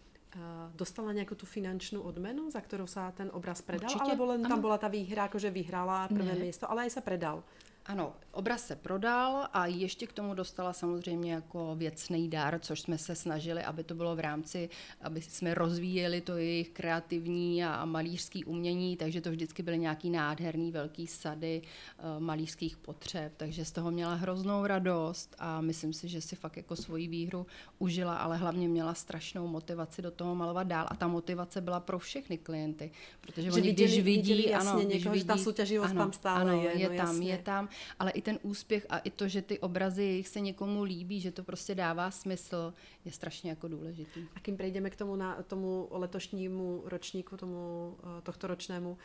dostala nějakou tu finančnou odmenu, za kterou sa ten obraz predal? Určitě, alebo len tam byla ta výhra, jakože vyhrála prvé místo, ale aj sa predal? Ano, obraz se prodal a ještě k tomu dostala samozřejmě jako věcný dár, což jsme se snažili, aby to bylo v rámci, aby jsme rozvíjeli to jejich kreativní a malířský umění, takže to vždycky byly nějaký nádherný velký sady uh, malířských potřeb, takže z toho měla hroznou radost a myslím si, že si fakt jako svoji výhru užila, ale hlavně měla strašnou motivaci do toho malovat dál a ta motivace byla pro všechny klienty, protože že oni viděli, když vidí, viděli jasně ano, někoho, když vidí, že ta soutěživost ano, tam stále ano, je, je no, tam, jasně. je tam ale i ten úspěch a i to, že ty obrazy jejich se někomu líbí, že to prostě dává smysl, je strašně jako důležitý. A kým prejdeme k tomu, na, tomu letošnímu ročníku, tomu uh, tohto ročnému,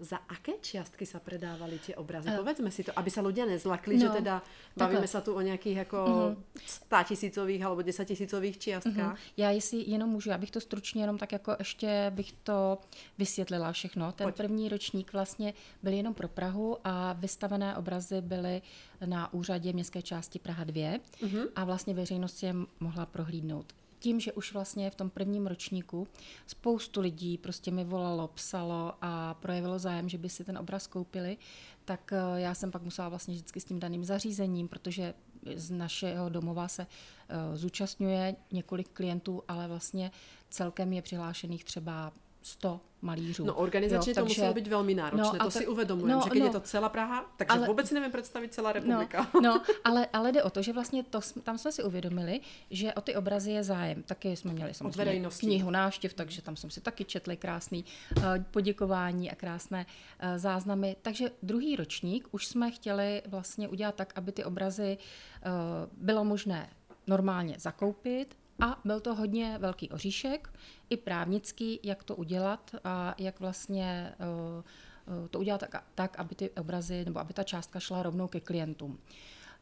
za aké čiastky se predávali ty obrazy? Uh, Povedzme si to, aby se lidé nezlakli, no, že teda bavíme se tu o nějakých jako uh-huh. 100 tisícových alebo 10 tisícových čiastkách. Uh-huh. Já jestli jenom můžu, já bych to stručně jenom tak jako ještě bych to vysvětlila všechno. Ten Pojď. první ročník vlastně byl jenom pro Prahu a vystavené obrazy byly na úřadě městské části Praha 2 uh-huh. a vlastně veřejnost je mohla prohlídnout tím, že už vlastně v tom prvním ročníku spoustu lidí prostě mi volalo, psalo a projevilo zájem, že by si ten obraz koupili, tak eh, já jsem pak musela vlastně vždycky s tím daným zařízením, protože z našeho domova se uh, zúčastňuje několik klientů, ale vlastně celkem je přihlášených třeba 100 malířů. No organizačně jo, to takže, muselo být velmi náročné, no, to, to si uvědomujem, no, že když no, je to celá Praha, takže ale, vůbec si nevím představit celá republika. No, no [laughs] ale, ale jde o to, že vlastně to, tam jsme si uvědomili, že o ty obrazy je zájem. Taky jsme měli samozřejmě knihu náštěv, takže tam jsem si taky četli krásný uh, poděkování a krásné uh, záznamy. Takže druhý ročník už jsme chtěli vlastně udělat tak, aby ty obrazy uh, bylo možné normálně zakoupit, a byl to hodně velký oříšek, i právnický, jak to udělat a jak vlastně uh, to udělat tak, aby ty obrazy nebo aby ta částka šla rovnou ke klientům.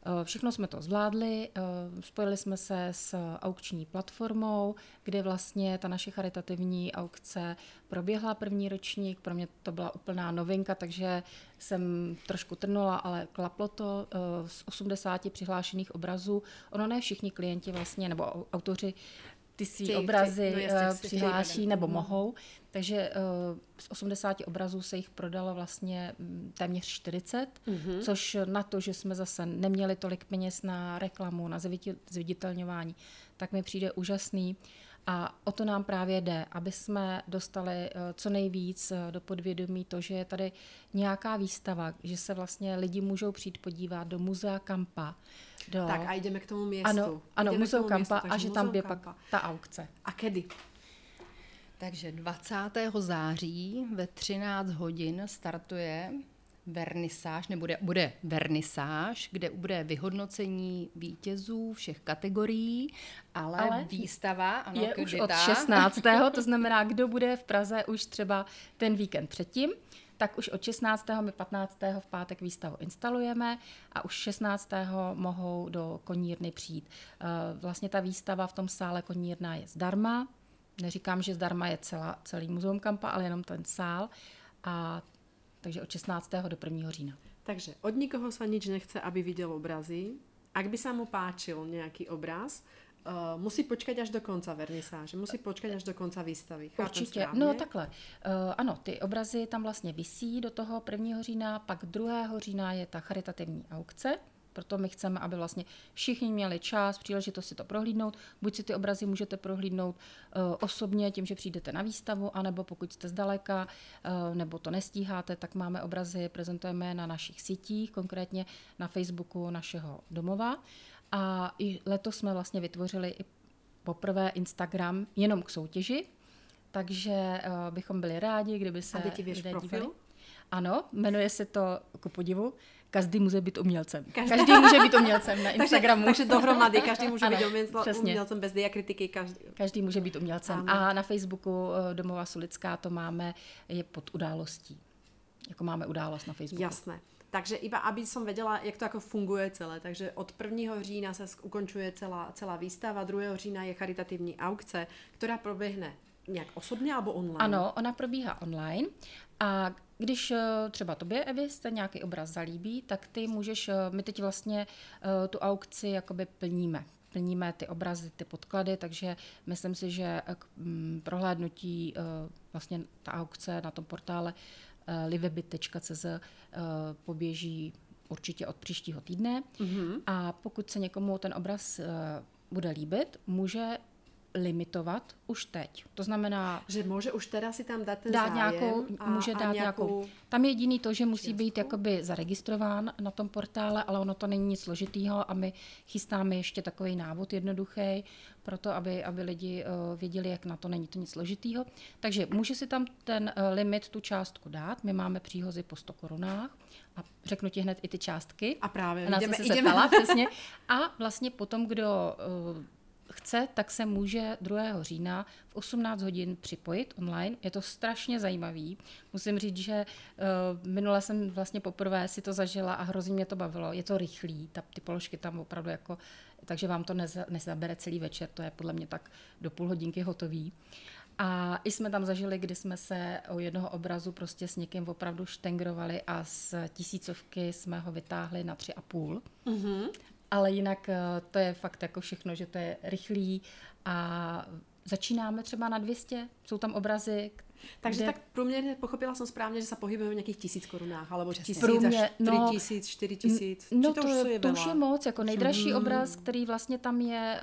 Eh, všechno jsme to zvládli, eh, spojili jsme se s aukční platformou, kde vlastně ta naše charitativní aukce proběhla první ročník. Pro mě to byla úplná novinka, takže jsem trošku trnula, ale klaplo to eh, z 80 přihlášených obrazů. Ono ne všichni klienti vlastně, nebo autoři ty svý obrazy no, jasně, přihláší nebo mohou. Takže uh, z 80 obrazů se jich prodalo vlastně mm, téměř 40, mm-hmm. což na to, že jsme zase neměli tolik peněz na reklamu, na zviditelňování, tak mi přijde úžasný. A o to nám právě jde, aby jsme dostali eh, co nejvíc eh, do podvědomí to, že je tady nějaká výstava, že se vlastně lidi můžou přijít podívat do muzea Kampa. Do... Tak a jdeme k tomu městu. Ano, ano Jdeme muzeu Kampa městu, a že tam je pak ta aukce. A kedy? Takže 20. září ve 13 hodin startuje vernisáž, nebo bude, vernisáž, kde bude vyhodnocení vítězů všech kategorií, ale, Ale výstava ano, je už od ta- 16. to [laughs] znamená, kdo bude v Praze už třeba ten víkend předtím, tak už od 16. my 15. v pátek výstavu instalujeme a už 16. mohou do konírny přijít. Eh, Vlastně ta výstava v tom sále konírna je zdarma. Neříkám, že zdarma je celá, celý muzeum Kampa, ale jenom ten sál. A takže od 16. do 1. října. Takže od nikoho sa nič nechce, aby videl obrazy. Ak by sa mu páčil nejaký obraz, uh, musí počkať až do konca vernisáže, musí počkať až do konca výstavy. Chápem Určitě. správně? No takhle. Uh, ano, ty obrazy tam vlastně visí do toho 1. října, pak 2. října je ta charitativní aukce, proto my chceme, aby vlastně všichni měli čas, příležitost si to prohlídnout. Buď si ty obrazy můžete prohlídnout uh, osobně tím, že přijdete na výstavu, anebo pokud jste zdaleka, uh, nebo to nestíháte, tak máme obrazy, prezentujeme na našich sítích, konkrétně na Facebooku našeho domova. A i letos jsme vlastně vytvořili i poprvé Instagram jenom k soutěži, takže uh, bychom byli rádi, kdyby se A děti věš lidé dívali. Ano, jmenuje se to ku podivu. Každý může být umělcem. Každý- Každý, může být umělcem na [laughs] Instagramu. Takže, takže dohromady, každý může Ano, být umělcem, přesně. umělcem bez diakritiky. Každý. Každý může být umělcem. Ano. A na Facebooku eh, Domova Sulická to máme, je pod událostí. Jako máme událost na Facebooku. Jasné. Takže iba aby som vedela, jak to ako funguje celé. Takže od 1. října sk- ukončuje celá, celá výstava, 2. října je charitativní aukce, ktorá proběhne nějak osobně alebo online? Ano, ona probíhá online a když eh, třeba tobě, Evi, se nějaký obraz zalíbí, tak ty můžeš, eh, my teď vlastně eh, tu aukci jakoby plníme. Plníme ty obrazy, ty podklady, takže myslím si, že k mm, prohlédnutí vlastně ta aukce na tom portále livebit.cz poběží určitě od příštího týdne. Mm-hmm. A pokud se někomu ten obraz bude líbit, může limitovat už teď. To znamená, Že může už teraz si tam dát ten dát zájem nějakou, a, může a dát nějakou... nějakou. Tam je jediný to, že musí být jakoby zaregistrován na tom portále, ale ono to není nic složitýho a my chystáme ještě takový návod jednoduchý, proto aby, aby lidi uh, věděli, jak na to není to nic složitýho. Takže může si tam ten uh, limit, tu částku dát. My máme příhozy po 100 korunách a řeknu ti hned i ty částky. A právě, A jdeme, se jdeme. zeptala, přesně. A vlastně potom, kdo uh, chce, tak se může 2. října v 18 hodin připojit online. Je to strašně zajímavý. Musím říct, že uh, minule jsem vlastně poprvé si to zažila a hrozně mě to bavilo. Je to rychlý, ta, ty položky tam opravdu jako, takže vám to neza, nezabere celý večer, to je podle mě tak do půl hodinky hotový. A i jsme tam zažili, kdy jsme se o jednoho obrazu prostě s někým opravdu štengrovali a z tisícovky jsme ho vytáhli na tři a půl. Mhm. Ale jinak eh, to je fakt jako všechno, že to je rychlý a začínáme třeba na 200, jsou tam obrazy, Takže kde- tak průměrně pochopila jsem správně, že se pohybujeme v nějakých tisíc korunách, alebo tisíc Průměr- až tři no, tisíc, čtyři tisíc. No to, to, už je, to už je moc, jako nejdražší Hmm. obraz, který vlastně tam je,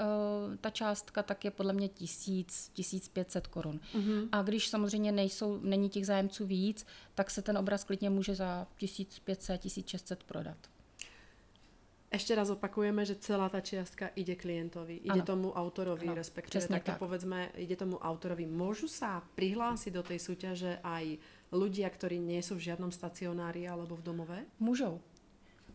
uh, ta částka, tak je podle mě 1000, 1500 korun. Mhm. A když samozřejmě nejsou, není těch zájemců víc, tak se ten obraz klidně může za 1500, 1600 prodat. Ešte raz opakujeme, že celá ta čiastka ide klientovi, ide Ano. tomu autorovi, Ano, respektive přesně takto tak. povedzme, ide tomu autorovi. Môžu sa prihlásiť do tej súťaže aj ľudia, ktorí nie sú v žiadnom stacionári alebo v domove? Můžou.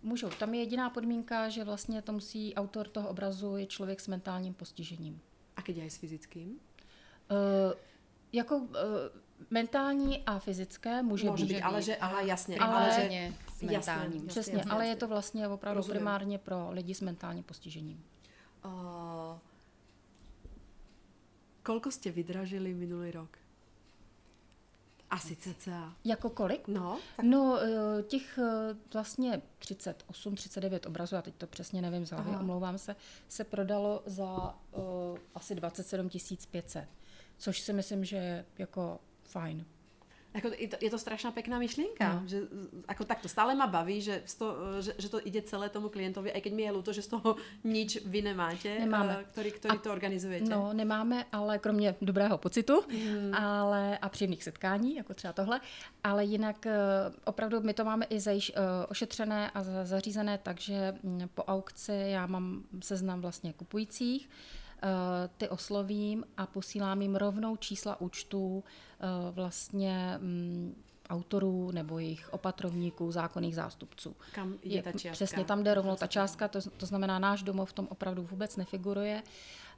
Můžou. Tam je jediná podmínka, že vlastně to musí autor toho obrazu je člověk s mentálním postižením. A keď aj s fyzickým? Uh, jako uh, mentální a fyzické může, Môže být. byť, ale že, aha, jasne, Ale- ale, že... S mentálním. jasné. Přesně, jasně, ale je jasně. to vlastně opravdu Rozumím. primárně pro lidi s mentálním postižením. Uh, koľko ste vydražili minulý rok? Asi cca. Jako kolik? No, tak No, eh, těch eh, vlastně 38, 39 obrazů, já teď to přesně nevím z hlavy, omlouvám se, se prodalo za uh, asi 27 500, což si myslím, že je jako fajn. Jako, je, to, je to strašná pekná myšlienka, no. že ako takto stále ma baví, že, sto, že, že to ide celé tomu klientovi, aj keď mi je ľúto, že z toho [laughs] nič vy nemáte, nemáme. Uh, ktorý, ktorý a, to organizujete. No, nemáme, ale kromě dobrého pocitu mm. ale, a příjemných setkání, jako třeba tohle, ale jinak uh, opravdu my to máme i zajiš, uh, ošetřené a zařízené, takže mm, po aukci já mám seznam vlastně kupujících, Eh, ty oslovím a posílám jim rovnou čísla účtů eh, vlastně mm, autorů nebo jejich opatrovníků, zákonných zástupců. Kam je ta částka? Přesně, tam jde rovnou ta částka, to, to znamená, náš domov v tom opravdu vůbec nefiguruje.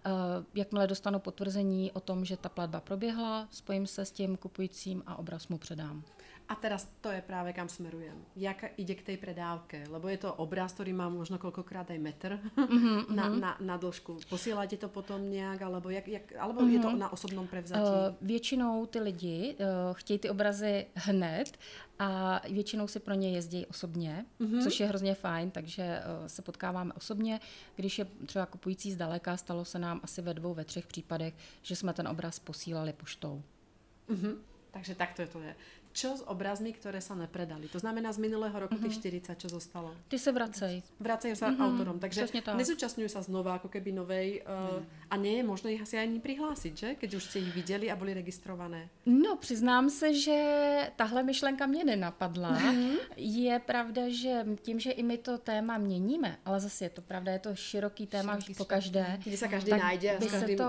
Uh, jakmile dostanu potvrzení o tom, že ta platba proběhla, spojím se s tím kupujícím a obraz mu předám. A teraz to je práve kam smerujem. Jak ide k tej predávke? Lebo je to obraz, ktorý má možno koľkokrát aj metr mm-hmm, [laughs] na, na, na dĺžku. Posíláte to potom nějak, alebo, jak, jak, alebo mm-hmm. je to mhm. na osobnom prevzatí? Uh, většinou ty lidi uh, chtějí ty obrazy hned a většinou si pro ně jezdí osobně, mm-hmm. což je hrozně fajn, takže uh, se potkáváme osobně. Když je třeba kupující zdaleka, stalo se nám asi ve dvou, ve třech případech, že jsme ten obraz posílali poštou. Mm-hmm. Takže takto je to je čo s obrazmi, ktoré sa nepredali? To znamená z minulého roku mm-hmm. tých 40, čo zostalo? Ty se vracej. Vracajú sa mm-hmm. autorom, takže nezúčastňujú sa znova ako keby novej uh, mm. a nie je možné ich asi ani prihlásit, že? Keď už ste ich viděli a byli registrované. No, přiznám se, že tahle myšlenka mě nenapadla. Mm-hmm. Je pravda, že tím, že i my to téma měníme, ale zase je to pravda, je to široký téma široký, po každé. Kdy se každý najde a by se to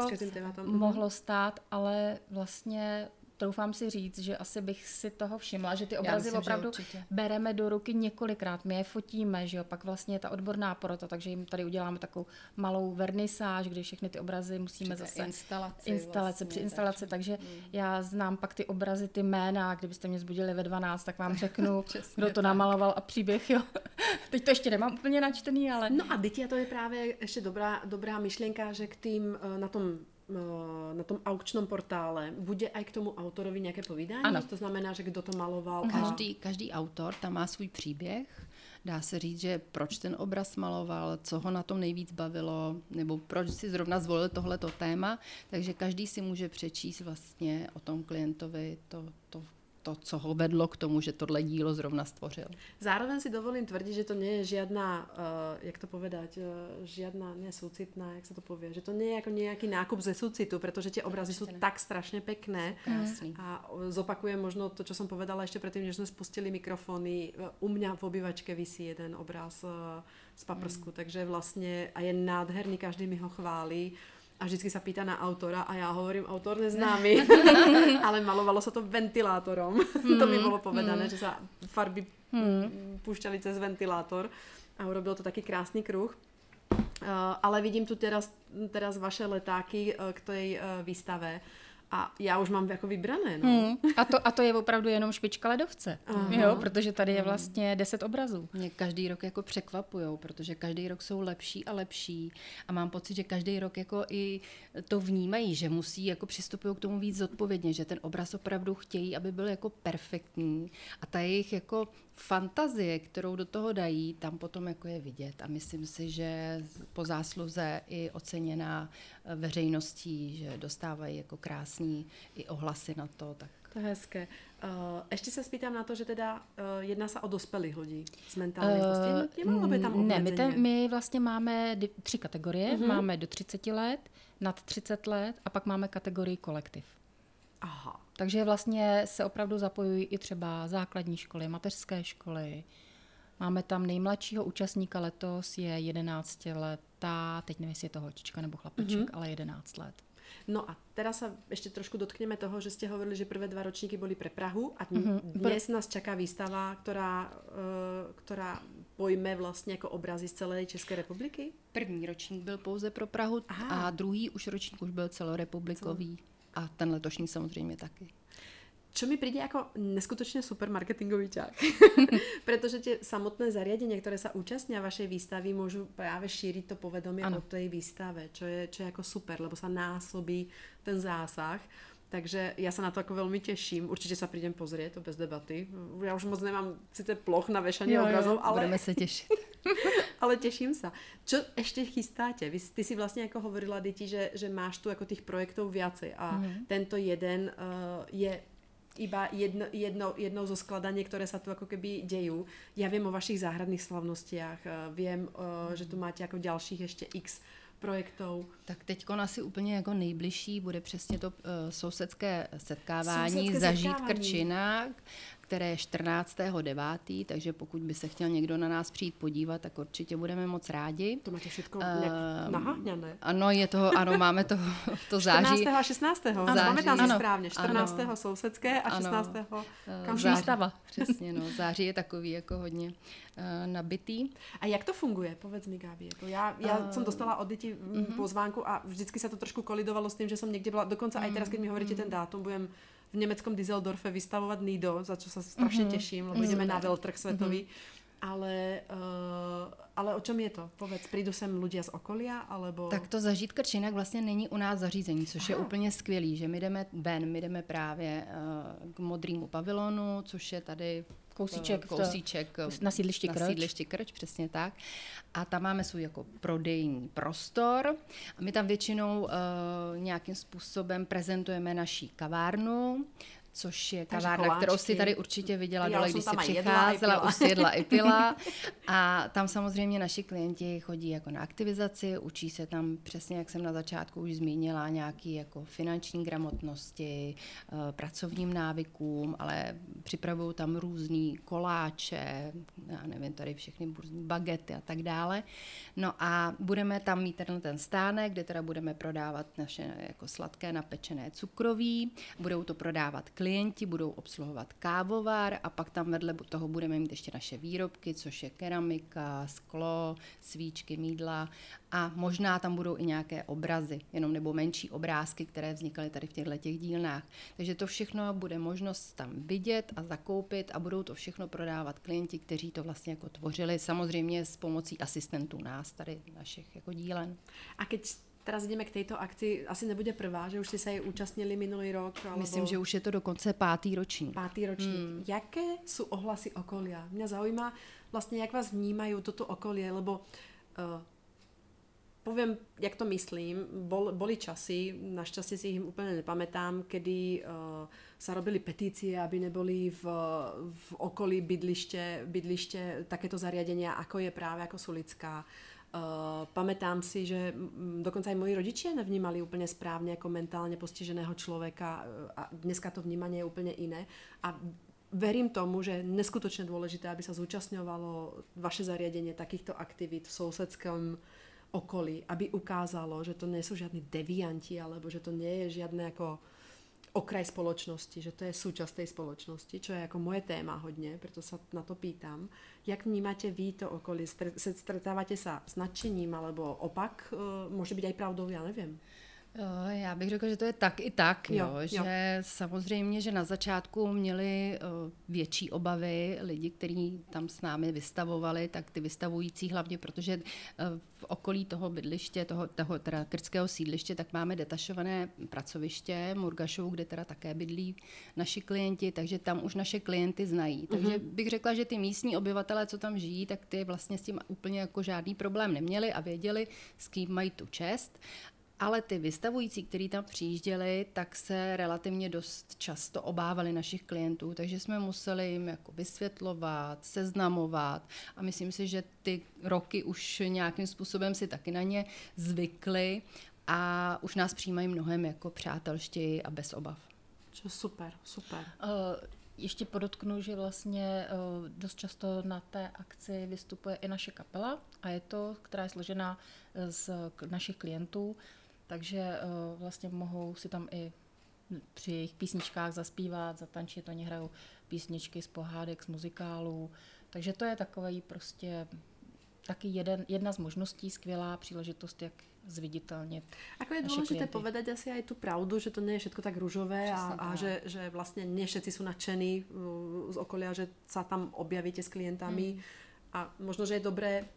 mohlo stát, ale vlastně troufám si říct, že asi bych si toho všimla, že ty obrazy myslím, opravdu bereme do ruky několikrát, my je fotíme, že jo, pak vlastně je ta odborná porota, takže jim tady uděláme takovou malou vernisáž, kde všechny ty obrazy musíme zase instalaci, instalace vlastně, při instalaci, takže, takže mm. já znám pak ty obrazy, ty jména, kdybyste mě zbudili ve 12, tak vám řeknu, [laughs] kdo to namaloval a příběh, jo. [laughs] Teď to ještě nemám úplně načtený, ale... No a děti, to je právě ještě dobrá, dobrá myšlenka, že k tým eh, na tom na tom aukčnom portále bude aj k tomu autorovi nějaké povídání? Ano. To znamená, že kdo to maloval? A... Každý, každý autor tam má svůj příběh. Dá se říct, že proč ten obraz maloval, co ho na tom nejvíc bavilo, nebo proč si zrovna zvolil tohleto téma. Takže každý si může přečíst vlastně o tom klientovi to, to to, co ho vedlo k tomu, že tohle dílo zrovna stvořil. Zároveň si dovolím tvrdit, že to nie je žiadna, uh, jak to povedať, uh, žiadna, nie súcitná, jak se to povie, že to nie je jako nějaký nákup ze súcitu, protože tie obrazy jsou tak strašně pekné. A zopakujem možno to, čo som povedala ešte predtým, než sme spustili mikrofony. U mňa v obývačke visí jeden obraz uh, z paprsku, mm. takže vlastně a je nádherný, každý mi ho chválí a vždycky sa pýta na autora a já hovorím, autor neznámy, [laughs] ale malovalo sa to ventilátorom. Hmm. to by bolo povedané, hmm. že sa farby púšťali cez ventilátor a urobil to taký krásný kruh. Uh, ale vidím tu teraz, teraz vaše letáky uh, k tej uh, výstave a já už mám jako vybrané. No. Hmm. A, to, a to je opravdu jenom špička ledovce, Aha. jo, protože tady je vlastně deset obrazů. Mě každý rok jako překvapujou, protože každý rok jsou lepší a lepší a mám pocit, že každý rok jako i to vnímají, že musí jako přistupují k tomu víc zodpovědně, že ten obraz opravdu chtějí, aby byl jako perfektní a ta jejich jako fantazie, kterou do toho dají, tam potom jako je vidět a myslím si, že po zásluze i oceněná veřejností, že dostávají jako krásný i ohlasy na to, tak to je hezké. Uh, ještě se spýtám na to, že teda uh, jedná se o dospělých lidí s mentálním uh, nebo tam Ne, my, ten, my vlastně máme tři kategorie. Uh-huh. Máme do 30 let, nad 30 let a pak máme kategorii kolektiv. Aha. Takže vlastně se opravdu zapojují i třeba základní školy, mateřské školy. Máme tam nejmladšího účastníka letos, je 11 letá, teď nevím, jestli je to holčička nebo chlapeček, mm-hmm. ale 11 let. No a teraz sa ešte trošku dotkneme toho, že ste hovorili, že prvé dva ročníky boli pre Prahu a mm-hmm. dnes nás čaká výstava, ktorá, uh, ktorá pojme vlastně jako obrazy z celé České republiky? První ročník byl pouze pro Prahu Aha. a druhý už ročník už byl celorepublikový. Celo. A ten letošní samozřejmě taky. Čo mi príde ako neskutočne super marketingový ťah. [laughs] Pretože tie samotné zariadenia, ktoré sa účastnia vašej výstavy, môžu práve šíriť to povedomie ano. o tej výstave, čo je, čo je ako super, lebo sa násobí ten zásah. Takže já se na to jako velmi těším. Určitě se přijdem pozrieť, to bez debaty. Já už moc nemám sice ploch na vešanie obrazov, ale... Budeme se těšit. [laughs] ale těším se. Čo ještě chystáte? Vy, ty si vlastně jako hovorila, děti, že, že máš tu jako těch projektů viacej a mm. tento jeden uh, je iba jedno, jedno, jednou zo skladaní, které se tu jako keby dějí. Já vím o vašich záhradných slavnostiach, vím, že tu máte jako dalších ještě x projektů. Tak teď asi úplně jako nejbližší bude přesně to uh, sousedské setkávání Sousedské Zažít setkávání. Krčina, které je 14.9., takže pokud by se chtěl někdo na nás přijít podívat, tak určitě budeme moc rádi. To máte všechno nějak Ehm, naháňané. Ano, je toho, ano, máme to, to 14. září. a 16. Září. Pamätám si Ano. správně. 14. Ano. sousedské a Ano. 16. Eh, kam září. Výstava. [laughs] Přesně, no. Září je takový jako hodně uh, nabitý. A jak to funguje? Povedz mi, Gabi. Jako já, já Eh, jsem dostala od dětí mm-hmm. pozvánku a vždycky se to trošku kolidovalo s tím, že jsem někde byla, dokonce mm-hmm. aj teraz, keď mi hovoríte ten dátum, budem v německém Düsseldorfe vystavovat Nido, za čo sa strašně těším, lebo ideme na veľtrh svetový. Ale, uh, ale o čem je to? Povedz, prídu sem ľudia z okolia, alebo... Tak to zažít Krčinak vlastně není u nás zařízení, což je Aha. úplně skvělý, že my jdeme ven, my jdeme právě uh, k modrýmu pavilonu, což je tady Kousíček v to- kousíček eh, na sídlišti na Krč. sídlišti Krč, přesně tak. A tam máme svůj jako prodejní prostor a my tam většinou uh, nějakým způsobem prezentujeme naší kavárnu, což je Takže kavárna, kterou si koláčky. tady určitě viděla Já dole, když si přicházela, už si jedla i pila. [laughs] A tam samozřejmě naši klienti chodí jako na aktivizaci, učí se tam přesně, jak jsem na začátku už zmínila, nějaký jako finanční gramotnosti, eh, pracovním návykům, ale připravují tam různý koláče, já nevím, tady všechny různý bagety a tak dále. No a budeme tam mít ten, ten stánek, kde teda budeme prodávat naše jako sladké napečené cukroví, budou to prodávat klienti, budou obsluhovat kávovar a pak tam vedle toho budeme mít ještě naše výrobky, což je keramika, sklo, svíčky, mídla a možná tam budou i nějaké obrazy, jenom nebo menší obrázky, které vznikaly tady v těchto těch dílnách. Takže to všechno bude možnost tam vidět a zakoupit a budou to všechno prodávat klienti, kteří to vlastně jako tvořili, samozřejmě s pomocí asistentů nás tady, našich jako dílen. A keď teraz ideme k tejto akci, asi nebude prvá, že už ste sa jej účastnili minulý rok, alebo... Myslím, že už je to dokonce pátý ročník. Pátý ročník. Hmm. Jaké sú ohlasy okolia? Mňa zaujíma vlastne, jak vás vnímajú toto okolie, lebo uh, poviem, jak to myslím, bol, boli časy, našťastie si ich úplne nepamätám, kedy uh, sa robili petície, aby neboli v, v okolí bydliště, bydliště takéto zariadenia, ako je práve ako Sulická. Uh, pamätám si, že mm, dokonca aj moji rodičia nevnímali úplne správne ako mentálne postiženého človeka uh, a dneska to vnímanie je úplne iné. A verím tomu, že je neskutočne dôležité, aby sa zúčastňovalo vaše zariadenie takýchto aktivít v sousedském okolí, aby ukázalo, že to sú žiadni devianti, alebo že to nie je žiadne ako okraj spoločnosti, že to je súčasť tej spoločnosti, čo je ako moje téma hodně, proto sa na to pýtam. Jak vnímate vy to okolí? Se- Stretávate sa s nadšením, alebo opak? E, Môže byť aj pravdou, já nevím. Jo, Já bych řekla, že to je tak i tak, jo, Jo, jo. jo. že samozřejmě, že na začátku měli uh, větší obavy lidi, kteří tam s námi vystavovali, tak ty vystavující hlavně, protože uh, v okolí toho bydliště, toho, toho teda krtského sídliště, tak máme detašované pracoviště Murgašovu, kde teda také bydlí naši klienti, takže tam už naše klienty znají. Takže bych řekla, že ty místní obyvatelé, co tam žijí, tak ty vlastně s tím úplně jako žádný problém neměli a věděli, s kým mají tu čest. Ale ty vystavující, kteří tam přijížděli, tak se relativně dost často obávali našich klientů, takže jsme museli jim jako vysvětlovat, seznamovat a myslím si, že ty roky už nějakým způsobem si taky na ně zvykli a už nás přijímají mnohem jako přátelštěji a bez obav. Čo super, super. Eh, Ještě podotknu, že vlastně eh, dost často na té akci vystupuje i naše kapela a je to, která je složená eh, z našich klientů, takže eh, vlastně mohou si tam i při jejich písničkách zaspívat, zatančit, oni hrajou písničky z pohádek, z muzikálů, takže to je takový prostě taky jeden, jedna z možností, skvělá příležitost, jak zviditelnit Ako je naše dôležité klienty. povedať asi aj tú pravdu, že to nie je všetko tak rúžové a, a že, že vlastne nie všetci sú nadšení uh, z okolia, že sa tam objavíte s klientami Mm. a možno, že je dobré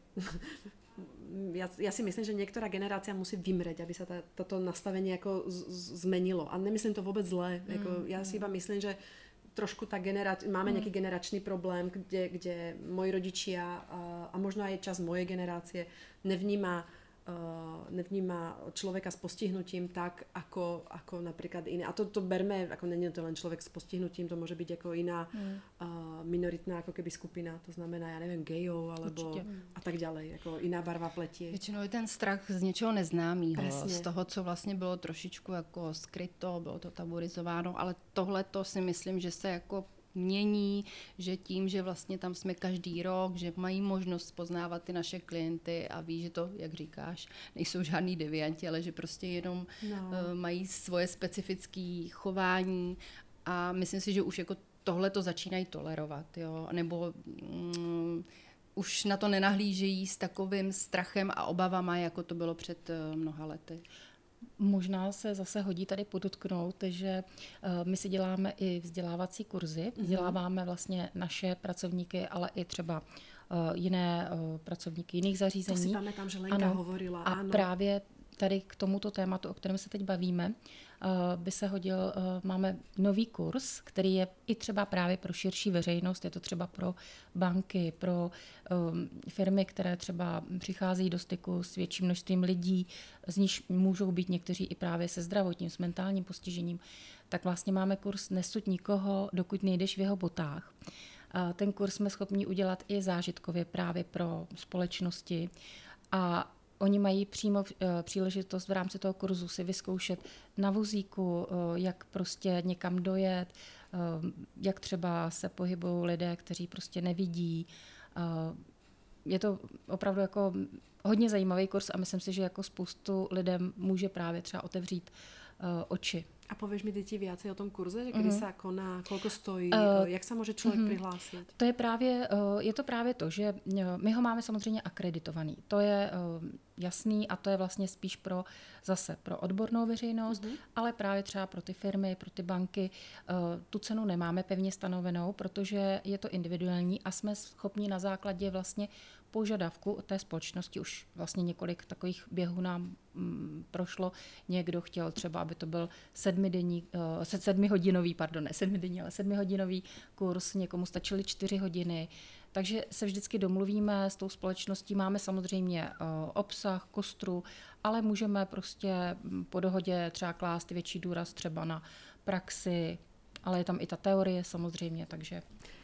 ja, ja si myslím, že niektorá generácia musí vymreť, aby sa tá, toto nastavenie ako z, z, zmenilo. A nemyslím to vôbec zle. Mm. Jako, ja si iba myslím, že trošku tá generač- máme nejaký generačný problém, kde, kde moji rodičia a, a možno aj čas mojej generácie nevníma uh, nevníma človeka s postihnutím tak, ako, ako napríklad iné. A to, to berme, ako není to len človek s postihnutím, to môže byť ako iná mm. uh, minoritná ako keby skupina, to znamená, ja neviem, gejov alebo Určitě. a tak ďalej, jako iná barva pletie. Většinou je ten strach z něčeho neznámého, z toho, co vlastně bylo trošičku jako skryto, bylo to taburizováno, ale tohle to si myslím, že se jako mění, že tím, že vlastně tam jsme každý rok, že mají možnost poznávat ty naše klienty a ví, že to, jak říkáš, nejsou žádný devianti, ale že prostě jenom no. uh, mají svoje specifické chování a myslím si, že už jako tohle to začínají tolerovat, jo, nebo mm, už na to nenahlížejí s takovým strachem a obavama, jako to bylo před uh, mnoha lety. Možná se zase hodí tady podotknout, že uh, my si děláme i vzdělávací kurzy, mhm. vzděláváme vlastně naše pracovníky, ale i třeba uh, jiné uh, pracovníky jiných zařízení. To si pamätám, že Lenka ano. hovorila. A ano. právě tady k tomuto tématu, o kterém se teď bavíme, Eh, by se hodil, eh, máme nový kurz, který je i třeba právě pro širší veřejnost, je to třeba pro banky, pro ehm, firmy, které třeba přichází do styku s větším množstvím lidí, z níž můžou být někteří i právě se zdravotním, s mentálním postižením, tak vlastně máme kurz Nesuď nikoho, dokud nejdeš v jeho botách. Ten kurz jsme schopni udělat i zážitkově právě pro společnosti. A Oni mají přímo eh, příležitost v rámci toho kurzu si vyzkoušet na vozíku, eh, jak prostě někam dojet, eh, jak třeba se pohybují lidé, kteří prostě nevidí. Je to opravdu jako hodně zajímavý kurz a myslím si, že jako spoustu lidem může právě třeba otevřít oči. A pověš mi děti viacej o tom kurze, že kdy mm-hmm. se koná, kolko stojí, uh, jak se může člověk mm-hmm. přihlásit? To je právě, je to právě to, že my ho máme samozřejmě akreditovaný. To je jasný a to je vlastně spíš pro zase pro odbornou veřejnost, mm-hmm. ale právě třeba pro ty firmy, pro ty banky tu cenu nemáme pevně stanovenou, protože je to individuální a jsme schopni na základě vlastně požadavku té společnosti už vlastně několik takových běhů nám prošlo. Někdo chtěl třeba, aby to byl sedmidenní, uh, sedmihodinový, pardon, ne sedmidenní, ale sedmihodinový kurz, někomu stačily čtyři hodiny. Takže se vždycky domluvíme s tou společností, máme samozřejmě uh, obsah, kostru, ale můžeme prostě mm, po dohodě třeba klást větší důraz třeba na praxi, ale je tam i ta teorie samozřejmě, takže...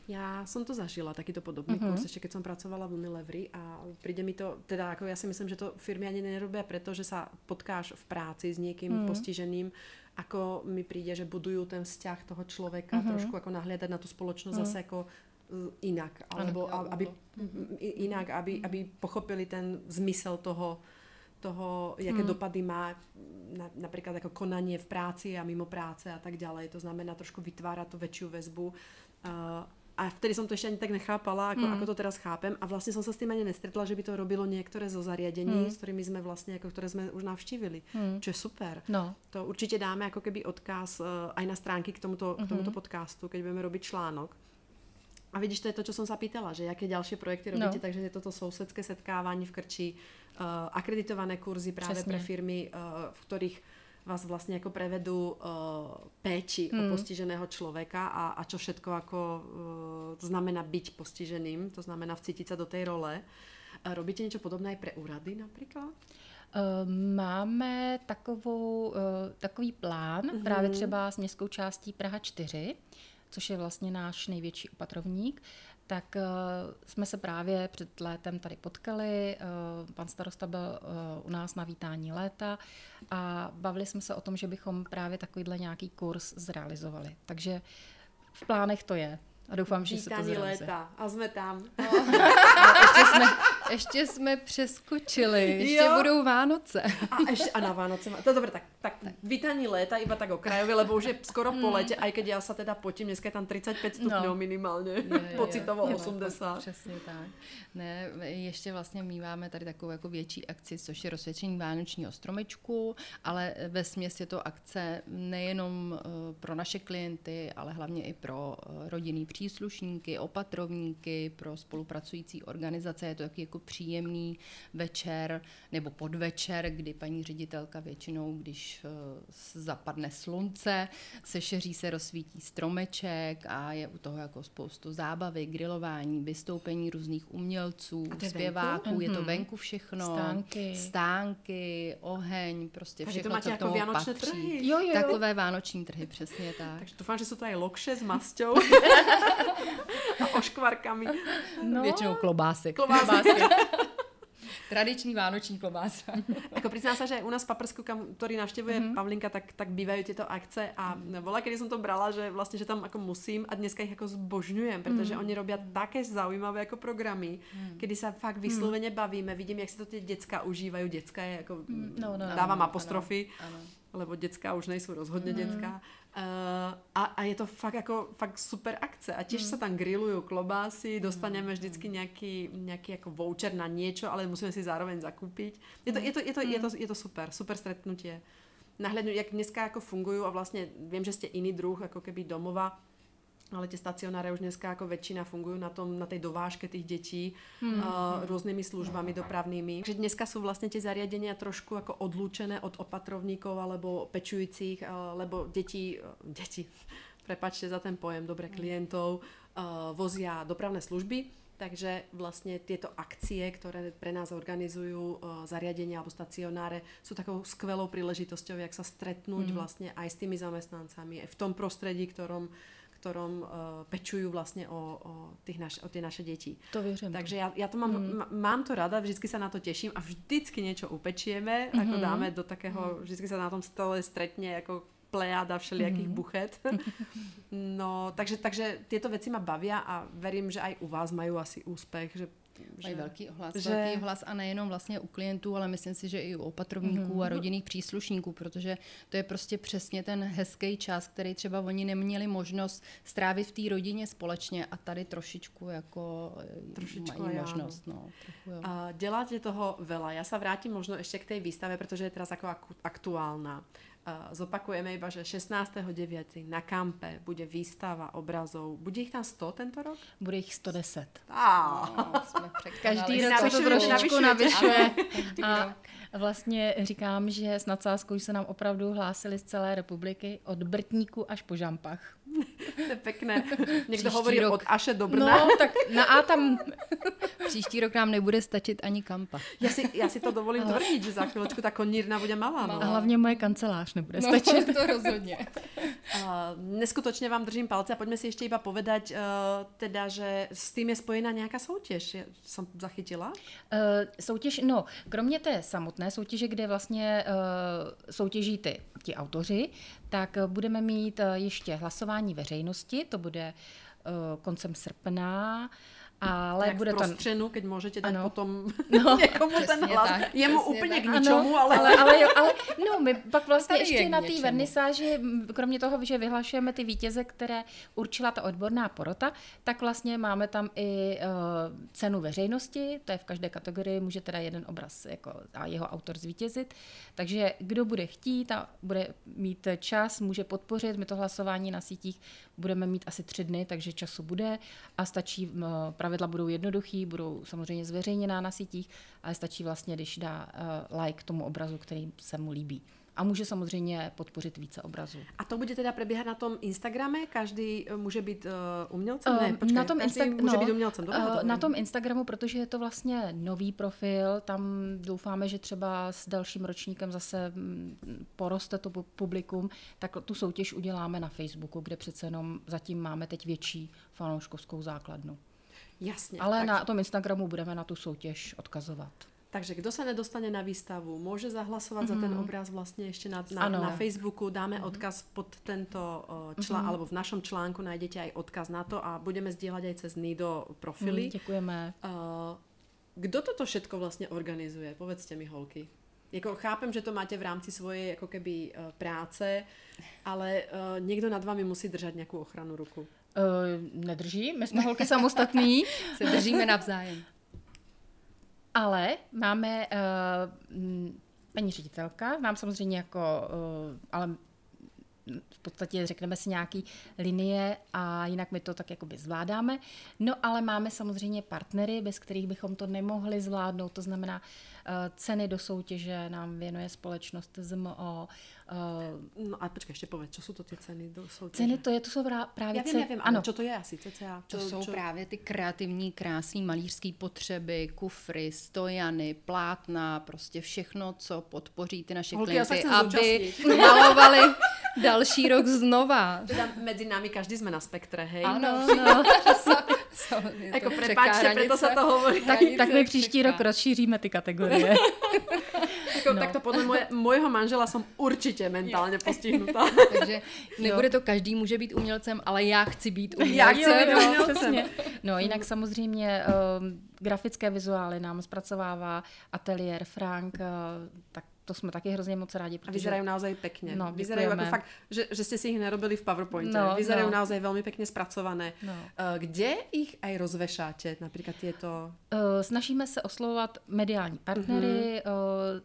Já jsem to zažila, takýto podobný uh-huh. kurz, ještě keď jsem pracovala v Unilevery a přijde mi to, teda jako já si myslím, že to firmy ani nerobí proto, že sa potkáš v práci s někým uh-huh. postiženým, ako mi přijde, že budují ten vzťah toho člověka, uh-huh. trošku jako nahlédat na tu společnost uh-huh. zase jako e, inak, alebo ano, aby, inak, aby, aby pochopili ten zmysel toho, toho, jaké hmm. dopady má na, například jako konanie v práci a mimo práce a tak dále. To znamená trošku vytvárat tu větší väzbu. Uh, a vtedy som to ešte ani tak nechápala, ako, mm. ako to teraz chápem. A vlastne som sa s tým ani nestretla, že by to robilo niektoré zo zariadení, mm. s ktorými sme vlastne, ako ktoré sme už navštívili. Mm. Čo je super. No. To určite dáme ako keby odkaz uh, aj na stránky k tomuto, mm-hmm. k tomuto podcastu, keď budeme robiť článok. A vidíš, to je to, čo som sa pýtala, že jaké ďalšie projekty robíte, no. takže je toto sousedské setkávání v Krči, uh, akreditované kurzy právě pre firmy, uh, v ktorých vás vlastně jako prevedú uh, péči hmm. o postiženého člověka a, a čo všetko jako uh, to znamená byť postiženým, to znamená vcítiť sa do tej role. Uh, robíte něco podobné i pre úrady například? Máme takovou, takový plán mm-hmm. právě třeba s městskou částí Praha 4, což je vlastně náš největší opatrovník, tak uh, jsme se právě před létem tady potkali. Uh, pan starosta byl uh, u nás na vítání léta a bavili jsme se o tom, že bychom právě takovýhle nějaký kurz zrealizovali. Takže v plánech to je. A doufám, že se to zrealizuje. léta a jsme tam. [laughs] No. ještě, jsme, ještě jsme přeskočili, ještě jo. budou Vánoce. A, ještě, a na Vánoce, to dobré, tak, tak, tak. vítání léta iba tak okrajově, lebo už je skoro po hmm. létě, a i keď já se teda potím, dneska je tam 35 stupňů no. minimálně, je, pocitovo je, 80. Přesně tak. Ne, ještě vlastně míváme tady takovou jako větší akci, což je rozsvědčení vánočního stromečku, ale ve směs je to akce nejenom eh, pro naše klienty, ale hlavně i pro eh, rodinný příslušníky, opatrovníky, pro spolupracující organizace. Je to taky jako příjemný večer nebo podvečer, kdy paní ředitelka většinou, když uh, zapadne slunce, sešeří se, rozsvítí stromeček a je u toho jako spoustu zábavy, grilování, vystoupení různých umělců, zpěváků, je to mhm. venku všechno. Stánky. Stánky, oheň, prostě Takže všechno, to máte co jako tomu patří. trhy. Jo, jo, jo. Takové vánoční trhy, přesně tak. Takže doufám, že jsou to aj lokše s masťou [laughs] a oškvarkami. No. Většinou klobásy. Klobásy. [laughs] Tradiční vánoční klobása. Ako priznám sa, že u nás v Paprsku, kam, ktorý navštevuje mm-hmm. Pavlinka, tak, tak bývajú tieto akce a bola, kedy som to brala, že vlastne, že tam ako musím a dneska ich ako zbožňujem, pretože mm. oni robia také zaujímavé ako programy, mm. kedy sa fakt vyslovene mm. bavíme, vidím, jak si to tie decka užívajú, decka je ako, no, no, dávam no, apostrofy. Ano, ano lebo detská už nejsou rozhodně mm. detská. Uh, a, a je to fakt jako fakt super akce. A tiež mm. sa tam grillujú klobásy, dostaneme mm. vždycky nejaký, nejaký jako voucher na niečo, ale musíme si zároveň zakúpiť. Je to, je to, je to, je to, je to super, super stretnutie. Nahlednu, jak dneska jako fungujú a vlastně vím, že ste iný druh ako keby domova, ale tie stacionáre už dneska ako väčšina fungujú na, tom, na tej dovážke tých detí hmm. uh, rôznymi službami dopravnými. Takže dneska sú vlastne tie zariadenia trošku ako odlúčené od opatrovníkov alebo pečujúcich, uh, lebo deti, uh, deti, [laughs] prepačte za ten pojem, dobre klientov, uh, vozia dopravné služby, Takže vlastne tieto akcie, ktoré pre nás organizujú uh, zariadenia alebo stacionáre, sú takou skvelou príležitosťou, jak sa stretnúť mm. vlastne aj s tými zamestnancami, aj v tom prostredí, ktorom ktorom uh, pečujú vlastne o, o, tých naš, o tie naše deti. To věřím. Takže ja, ja to mám, mm. mám to rada, vždycky sa na to teším a vždycky niečo upečieme, mm-hmm. ako dáme do takého, mm. vždycky sa na tom stole stretne ako plejáda všelijakých mm. buchet. [laughs] no, takže, takže tieto veci ma bavia a verím, že aj u vás majú asi úspech, že Mají velký ohlas, že... velký ohlas a nejenom vlastně u klientů, ale myslím si, že i u opatrovníků mm-hmm. a rodinných příslušníků, protože to je prostě přesně ten hezký čas, který třeba oni neměli možnost strávit v té rodině společně a tady trošičku jako eh, trošičku mají možnost. No, trochu, jo. A děláte toho veľa. Já se vrátím možno ještě k té výstave, protože je teraz jako aktuálna. Zopakujeme iba, že 16.9. na kampe bude výstava obrazov. Bude ich tam 100 tento rok? Bude ich 110. Ah. No, Každý rok se to trošičku navyšuje. A vlastně říkám, že s nadsázkou se nám opravdu hlásili z celé republiky od Brtníku až po Žampach. to je pekné. Někdo hovorí rok. od Aše do Brna. No, tak na A tam... [laughs] Příští rok nám nebude stačit ani kampa. Já si, já si to dovolím Ale... tvrdit, že za chvíličku ta konírna bude malá. No. A hlavně moje kancelář nebude no, stačit. to rozhodně. Uh, neskutočně vám držím palce a pojďme si ještě iba povedať, uh, teda, že s tím je spojená nějaká soutěž. Jsem zachytila? Uh, soutěž, no, kromě té samotné soutěže, kde vlastně uh, soutěží ty, ti autoři, tak budeme mít ještě hlasování veřejnosti, to bude koncem srpna. Ale Jak bude v prostřenu, to... keď můžete dát ano. potom [laughs] [laughs] no, někomu ten hlas. Tak, Jemu úplně tak. k ničomu, ale... ale, ale, jo, ale no, my pak vlastně ještě na té vernisáži, kromě toho, že vyhlašujeme ty vítěze, které určila ta odborná porota, tak vlastně máme tam i uh, cenu veřejnosti, to je v každé kategorii, může teda jeden obraz jako, a jeho autor zvítězit. Takže kdo bude chtít a bude mít čas, může podpořit. My to hlasování na sítích budeme mít asi tři dny, takže času bude a stačí uh, pravidla budou jednoduchý, budou samozřejmě zveřejněná na sítích, ale stačí vlastně, když dá uh, like tomu obrazu, který se mu líbí. A může samozřejmě podpořit více obrazů. A to bude teda probíhat na tom Instagrame? Každý eh, může být uh, umělcem? Ne, počkej, na tom Insta- může no, být umělcem. Dobre, uh, na tom Instagramu, protože je to vlastně nový profil, tam doufáme, že třeba s dalším ročníkem zase mm, poroste to publikum, tak tu soutěž uděláme na Facebooku, kde přece jenom zatím máme teď větší fanouškovskou základnu. Jasně. Ale tak... na tom Instagramu budeme na tu soutěž odkazovat. Takže kdo se nedostane na výstavu, může zahlasovat mm-hmm. za ten mhm. obraz vlastně ještě na, na, na Facebooku. Dáme mm-hmm. odkaz pod tento člán, mm-hmm. alebo v našom článku najdete aj odkaz na to a budeme sdílet aj cez Nido profily. Mm, děkujeme. Uh, kdo toto všetko vlastně organizuje? Povedzte mi, holky. Jako chápem, že to máte v rámci svojej jako keby práce, ale uh, někdo nad vami musí držet nějakou ochranu ruku. Uh, nedrží, my jsme holky [laughs] samostatný. Se držíme navzájem. Ale máme uh, paní ředitelka, nám samozřejmě jako, uh, ale v podstatě řekneme si nějaký linie a jinak my to tak jakoby zvládáme. No ale máme samozřejmě partnery, bez kterých bychom to nemohli zvládnout, to znamená uh, ceny do soutěže nám věnuje společnost ZMO. Uh, no a počkej, ještě povedz, co jsou to ty ceny do soutěže? Ceny to je, to jsou právě... Já vím, já vím, ano. co to je asi, CCA? To čo, jsou čo? právě ty kreativní, krásné malířské potřeby, kufry, stojany, plátna, prostě všechno, co podpoří ty naše Holky, klienty, aby [laughs] malovali další rok znova. Teda mezi námi každý jsme na spektre, hej? Ano, no, jako prepáčte, proto se to hovorí. Tak, tak my příští rok rozšíříme ty kategorie. [laughs] jako, no. Tak to podle moje, mojeho manžela jsem určitě mentálně postihnutá. [laughs] Takže nebude to každý může být umělcem, ale já chci být umělcem. Já chci být umělcem. No jinak samozřejmě um, grafické vizuály nám zpracovává ateliér Frank, uh, tak to jsme taky hrozně moc rádi. Protože... A vyzerají naozaj pekně. No, vyzerají jako fakt, že, že jste si jich nerobili v PowerPointe. No, vyzerají no. naozaj velmi pekně zpracované. No. Uh, kde ich aj rozvešáte? Například je to... Uh, snažíme se oslovovat mediální partnery. Uh-huh.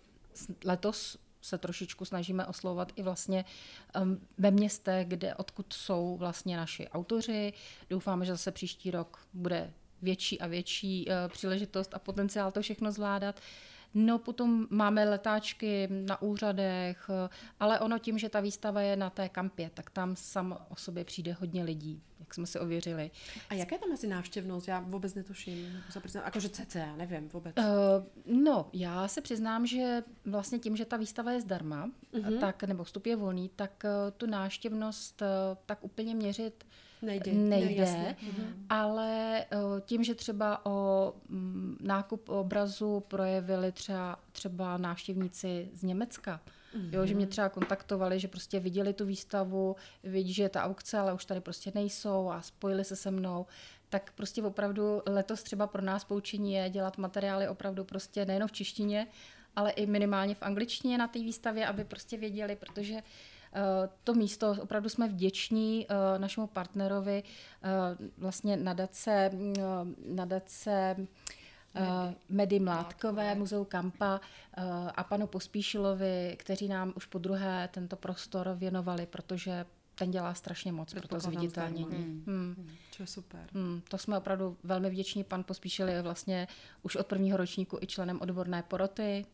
Letos se trošičku snažíme oslovovat i vlastně um, ve městech, kde odkud jsou vlastně naši autoři. Doufáme, že zase příští rok bude větší a větší uh, příležitost a potenciál to všechno zvládat. No potom máme letáčky na úřadech, ale ono tím, že ta výstava je na té kampě, tak tam sam o sobě přijde hodně lidí, jak jsme si ověřili. A jaká je tam asi návštěvnost? Já vůbec netuším. Jakože CC, nevím vůbec. Uh, no, já se přiznám, že vlastně tím, že ta výstava je zdarma, uh-huh. tak, nebo vstup je volný, tak uh, tu návštěvnost uh, tak úplně měřit nejde, nejde mhm. ale tím, že třeba o mm, nákup obrazu projevili třeba, třeba návštěvníci z Německa, Mm-hmm. Jo, že mě třeba kontaktovali, že prostě viděli tu výstavu, vidí, že je ta aukce, ale už tady prostě nejsou a spojili se se mnou, tak prostě opravdu letos třeba pro nás poučení je dělat materiály opravdu prostě nejen v češtině, ale i minimálně v angličtině na té výstavě, aby prostě věděli, protože Eh, to místo, opravdu jsme vděční eh, našemu partnerovi, eh, vlastně nadace, nadace Medy Mládkové, Muzeu Kampa a panu Pospíšilovi, kteří nám už po druhé tento prostor věnovali, protože ten dělá strašně moc pro to zviditelnění. Hmm. Hmm. To je super. Hmm. To jsme opravdu velmi vděční. Pan Pospíšil je vlastně už od prvního ročníku i členem odborné poroty.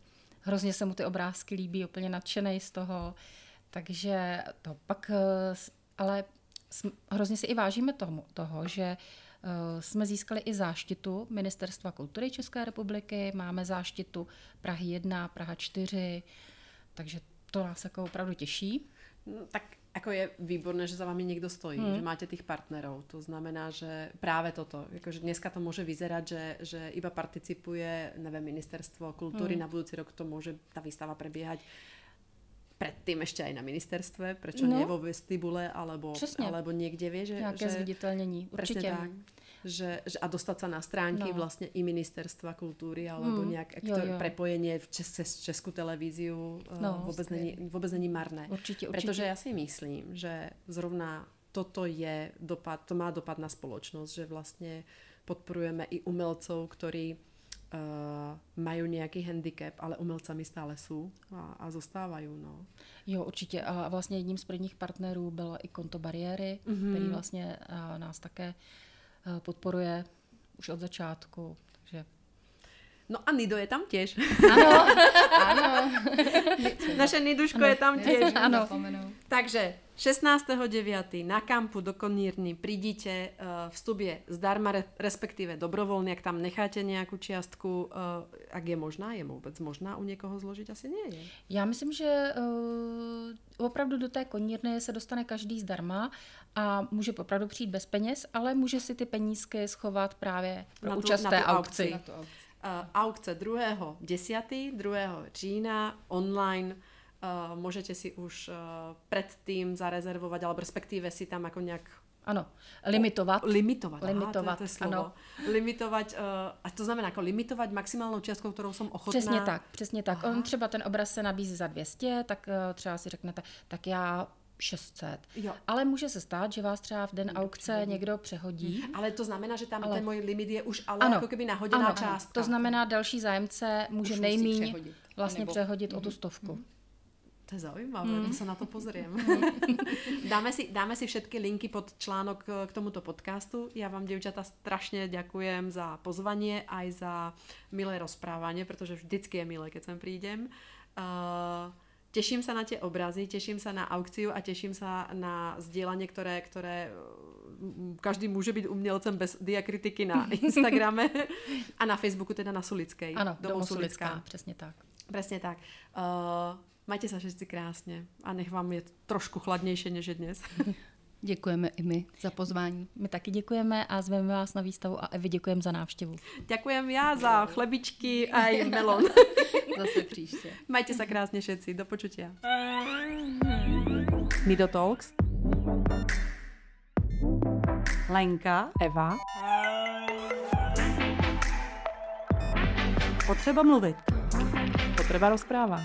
Hrozně se mu ty obrázky líbí, úplně nadšený z toho. Takže to pak, eh, ale hrozně si i vážíme tomu, toho, že eh, jsme získali i záštitu Ministerstva kultury České republiky, máme záštitu Prahy 1, Praha 4, takže to nás jako opravdu těší. No, tak jako je výborné, že za vami někdo stojí, hmm. že máte těch partnerů. To znamená, že právě toto, jakože dneska to může vyzerať, že, že iba participuje, nevím, ministerstvo kultury, hmm. na budoucí rok to může ta výstava prebíhať predtým ešte aj na ministerstve, prečo no. nie vo vestibule, alebo, alebo niekde, vie, že... Nějaké že, zviditelnění, určitě. tak. Že, že, a dostať sa na stránky no. vlastne i ministerstva kultúry, alebo mm. nejak jo, jo. prepojenie v čes, cez českú televíziu eh, no, vôbec, není, vôbec není marné. Určitě, určitě. Pretože ja si myslím, že zrovna toto je dopad, to má dopad na spoločnosť, že vlastne podporujeme i umelcov, ktorí uh, mají nějaký handicap, ale umělcami stále jsou a, a zostávají. No. Jo, určitě. A vlastně jedním z prvních partnerů bylo i konto bariéry, mm-hmm. který vlastně uh, nás také uh, podporuje už od začátku. Takže No a Nido je tam těž. Ano, [laughs] ano. Naše Niduško ano, je tam těž. Ano. Takže 16.9. na kampu do Konírny prídite, uh, vstup je zdarma, respektíve dobrovoľný, ak tam necháte nějakou čiastku, uh, ak je možná, je vůbec možná u někoho zložit, asi nie je. Já myslím, že uh, opravdu do té Konírny se dostane každý zdarma a může opravdu přijít bez peněz, ale může si ty penízky schovat právě pro na tu, účast na té aukci. Na tu aukci. Uh, aukce 2. 10. 2. října online uh, můžete si už uh, předtím zarezervovat, alebo respektive si tam jako nějak ano, limitovat. O, limitovat, limitovat aha, to je, to je slovo. Ano. Limitovat, uh, a to znamená jako limitovat maximálnou částkou, kterou jsem ochotná. Přesně tak, přesně tak. Aha. On třeba ten obraz se nabízí za 200, tak uh, třeba si řeknete, tak já 600. Jo. Ale může se stát, že vás třeba v den aukce přehodí. někdo přehodí. Ale to znamená, že tam ale... ten můj limit je už ale ano. jako keby nahoděná ano, částka. To znamená, další zájemce může nejméně vlastně přehodit mm-hmm. o tu mhm. stovku. Mm-hmm. To je zaujímavé, mm. sa na to pozriem. [laughs] dáme, si, dáme si všetky linky pod článok k tomuto podcastu. Ja vám, devčata, strašne ďakujem za pozvanie, aj za milé rozprávanie, pretože vždycky je milé, keď sem prídem. Uh, teším sa na tie obrazy, teším sa na aukciu a teším sa na zdieľanie, ktoré, ktoré každý může být umělcem bez diakritiky na [laughs] Instagrame a na Facebooku teda na Sulickej. Ano, Domov Sulická, přesně tak. Přesně tak. Uh, Majte sa všetci krásně a nech vám je trošku chladnější než je dnes. [laughs] Děkujeme i my za pozvání. My taky děkujeme a zveme vás na výstavu a Evi děkujeme za návštěvu. Děkujem já za chlebičky a i melon. [laughs] Zase příště. Majte se krásně všetci. Do počutia. [laughs] Nido Talks. Lenka, Eva. Potřeba mluvit. Potřeba rozpráva.